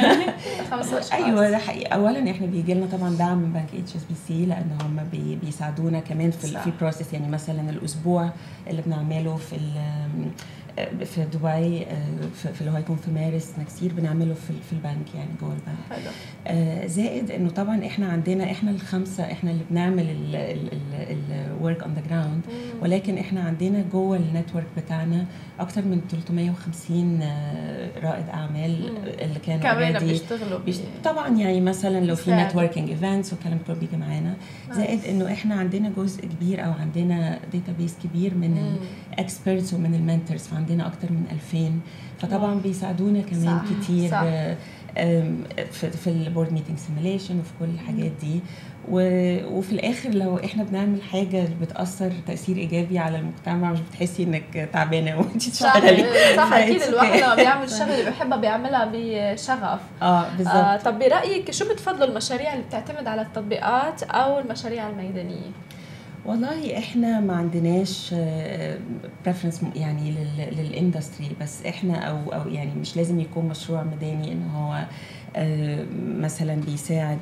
خمس أشخاص. أيوه ده حقيقي. أولا إحنا بيجي لنا طبعا دعم من بنك اتش اس بي سي لأن هم بي بيساعدونا كمان في صح. في process يعني مثلا الأسبوع اللي بنعمله في ال- في دبي آه، في اللي هو هيكون في مارس next year بنعمله في في البنك يعني جوه البنك. حلو. آه، زائد إنه طبعا إحنا عندنا إحنا الخمسة إحنا اللي بنعمل ال work on the ground ولكن إحنا عندنا جوه ال network بتاعنا أكتر من 350 آه، رائد أعمال. اللي كانوا كمان بيشتغلوا بيش... بي- طبعا يعني مثلا لو في. networking events والكلام كله بيجي معانا زائد إنه إحنا عندنا جزء كبير أو عندنا database كبير من مم. ال experts ومن ال mentors فعندنا أكتر من 2000 فطبعا. بيساعدونا كمان صح، كتير صح. في, ال board meeting simulation وفي كل الحاجات دي. وفي الآخر لو إحنا بنعمل حاجة بتأثر تأثير إيجابي على المجتمع مش بتحسي إنك تعبانة وانت بتشتغلي صح أكيد الواحد. لما بيعمل الشغله اللي بيحبها بيعملها بشغف آه بالظبط آه طب برأيك شو بتفضلوا المشاريع اللي بتعتمد على التطبيقات أو المشاريع الميدانية؟ والله إحنا ما عندناش preference يعني لل- لل industry بس إحنا أو أو يعني مش لازم يكون مشروع مدني إن هو آه، مثلا بيساعد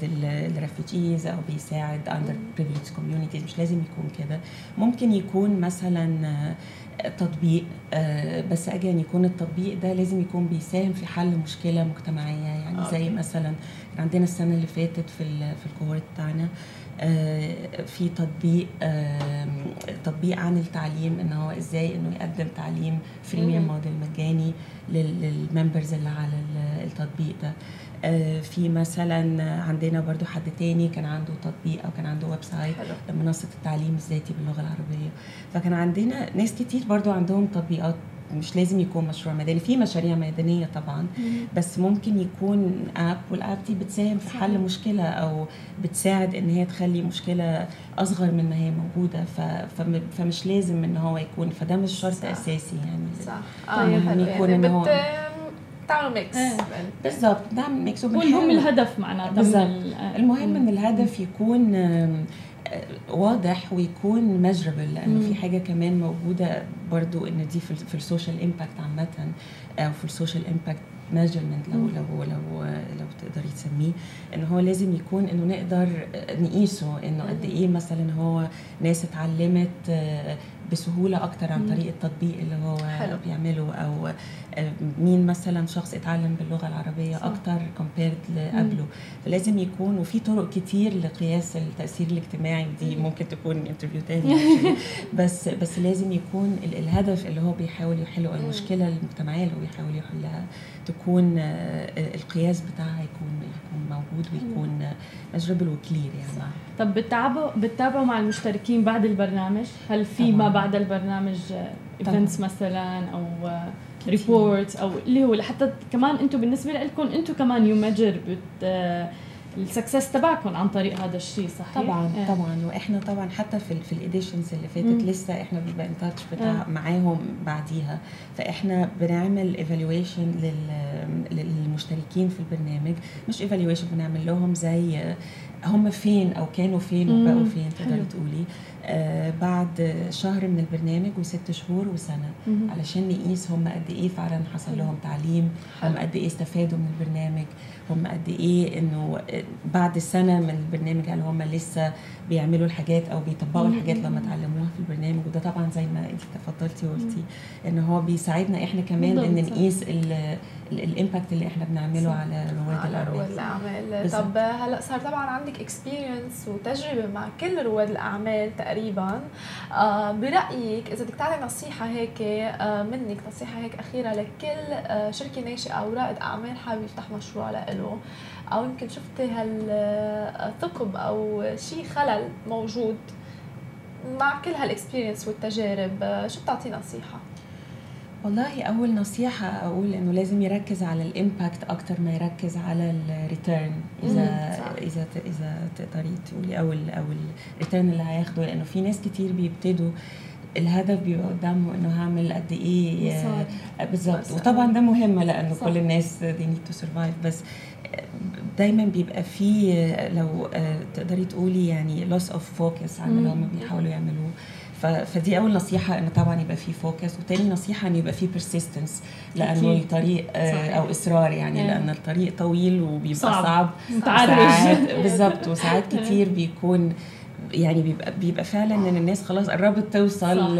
ال refugees أو بيساعد underprivileged communities مش لازم يكون كده ممكن يكون مثلا آه، تطبيق آه، بس أجي يكون التطبيق ده لازم يكون بيساهم في حل مشكلة مجتمعية يعني زي. مثلا عندنا السنة اللي فاتت في في ال cohort بتاعنا آه، في تطبيق آم، تطبيق عن التعليم إن هو إزاي إنه يقدم تعليم freemium مم. موديل مجاني لل- لل members اللي على ال- التطبيق ده. آه، في مثلا عندنا برضو حد تاني كان عنده تطبيق أو كان عنده website حلو. لمنصة التعليم الذاتي باللغة العربية. فكان عندنا ناس كتير برضو عندهم تطبيقات مش لازم يكون مشروع مدني في مشاريع مدنيه طبعا بس ممكن يكون app وال app دي بتساهم في حل مشكلة أو بتساعد إن هي تخلي مشكلة أصغر من ما هي موجودة. فمش لازم إن هو يكون فده مش شرط صح. أساسي يعني صح آه يكون يعني إن هو- بت تعملوا mix إيه. بالظبط نعمل mix وبنحاول الهدف معناتها بالظبط. ال- آه. المهم إن الهدف يكون آه، واضح ويكون measurable لأنه. في حاجة كمان موجودة برضو إن دي في, ال social impact عامة أو في ال social impact measurement لو. لو لو لو تقدري تسميه إن هو لازم يكون إنه نقدر نقيسه إنه قد إيه مثلا هو ناس اتعلمت آه، بسهولة أكتر عن. طريق التطبيق اللي هو حلو. بيعمله أو آه، مين مثلا شخص اتعلم باللغة العربية صح. أكتر compared لقبله فلازم يكون وفي طرق كتير لقياس التأثير الاجتماعي ودي ممكن تكون interview تاني. بس بس لازم يكون ال- الهدف اللي هو بيحاول يحله المشكلة المجتمعية اللي هو بيحاول يحلها تكون آه، القياس بتاعها يكون يكون موجود ويكون measurable و clear يعني طب بتتابعوا بتتابعوا مع المشتركين بعد البرنامج؟ هل في ما. بعد البرنامج events مثلا أو report أو اللي هو لحتى كمان أنتم بالنسبة لكم أنتم كمان you measure ال success تبعكم عن طريق هذا الشيء صحيح؟ طبعا إيه. طبعا وإحنا طبعا حتى في في ال editions اللي فاتت مم. لسه إحنا بنبقى in touch آه. معاهم بعديها فإحنا بنعمل evaluation للمشتركين في البرنامج مش evaluation بنعمل لهم زي هم فين أو كانوا فين مم. وبقوا فين حلو. تقدري تقولي آه بعد شهر من البرنامج وست شهور وسنة مهم. علشان نقيس هم قد إيه فعلا حصل لهم تعليم هم قد إيه استفادوا من البرنامج هم قد إيه إنه بعد سنه من البرنامج هل هم لسه بيعملوا الحاجات أو بيطبقوا مم. الحاجات لما اتعلموها في البرنامج وده طبعا زي ما انت تفضلتي وقلتي إن هو بيساعدنا إحنا كمان إن. نقيس ال impact اللي إحنا بنعمله صح. على رواد على رواد الأعمال الاعمال. طب هلأ صار طبعا عندك experience وتجربة مع كل رواد الأعمال تقريبا آه برأيك إذا بدك تعطي نصيحة هيك آه منك نصيحة هيك أخيرة لكل آه شركة ناشئة أو رائد أعمال حابب يفتح مشروع له أو يمكن شفتي هال gap أو شيء خلل موجود مع كل هال experience والتجارب شو بتعطي نصيحة والله أول نصيحة أقول إنه لازم يركز على ال impact أكتر ما يركز على ال return إذا صح. إذا إذا تقدري تقولي أو ال أو ال return اللي هياخده. لأنه في ناس كتير بيبتدوا الهدف بيبقى قدامه إنه هعمل قد إيه بالظبط. وطبعا ده مهم لأنه صح. كل الناس they need to survive. بس دايما بيبقى في لو تقدري تقولي يعني loss of focus على اللي هم بيحاولوا يعملوه. فدي أول نصيحة إنه طبعا يبقى في focus وتاني نصيحة إنه يبقى في persistence لأنه. الطريق صحيح. أو إصرار يعني yeah. لأن الطريق طويل وبيبقى صعب, صعب. ساعات بالظبط وساعات كتير بيكون يعني بيبقى بيبقى فعلا إن الناس خلاص قربت توصل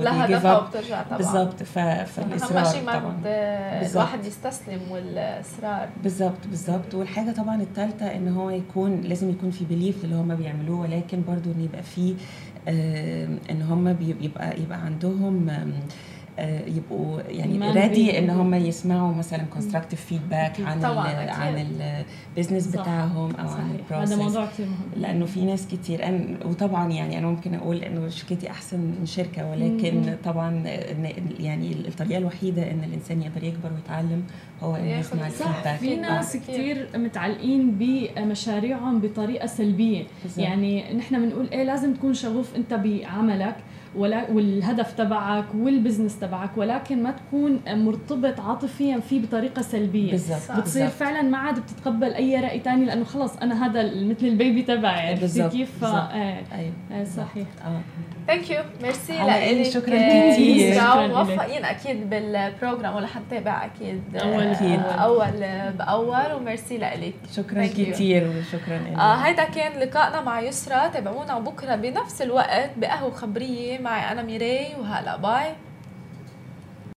لهدفها وبترجع طبعا. بالظبط فالإصرار طبعا. الواحد يستسلم والإصرار. بالظبط بالظبط. والحاجة طبعا الثالثه إن هو يكون لازم يكون في belief اللي هم بيعملوه ولكن برضو إن يبقى في إن هم بيبقى يبقى عندهم يبقوا يعني ready إن هم يسمعوا مثلا constructive feedback عن ال عن ال business بتاعهم أو صحيح. عن ال process هذا موضوع كثير مهم. لأنه في ناس كثير أنا وطبعا يعني أنا ممكن أقول إنه شركتي أحسن من شركة ولكن مم. طبعا يعني الطريقة الوحيدة إن الإنسان يقدر يكبر ويتعلم هو إنه يسمع ال feedback. في ناس كثير متعلقين بمشاريعهم بطريقة سلبية. بالزبط. يعني نحن بنقول إيه لازم تكون شغوف أنت بعملك. ولا والهدف تبعك وال business تبعك ولكن ما تكون مرتبط عاطفيا فيه بطريقة سلبية. بالزبط. بتصير بالزبط. فعلا ما عاد بتتقبل أي رأي ثاني لأنه خلص أنا هذا مثل ال baby تبعي. عرفتي كيف؟ إيه أيوه. صحيح. thank you merci لك شكرا كثير موفقين أكيد بال program ولا حتتابع أكيد. أول. أكيد. أول بأول وميرسي لك شكرا كثير وشكرا آه هيدا كان لقائنا مع يسرا. تابعونا بكرة بنفس الوقت بقهوة خبرية معي أنا ميراي وهلا bye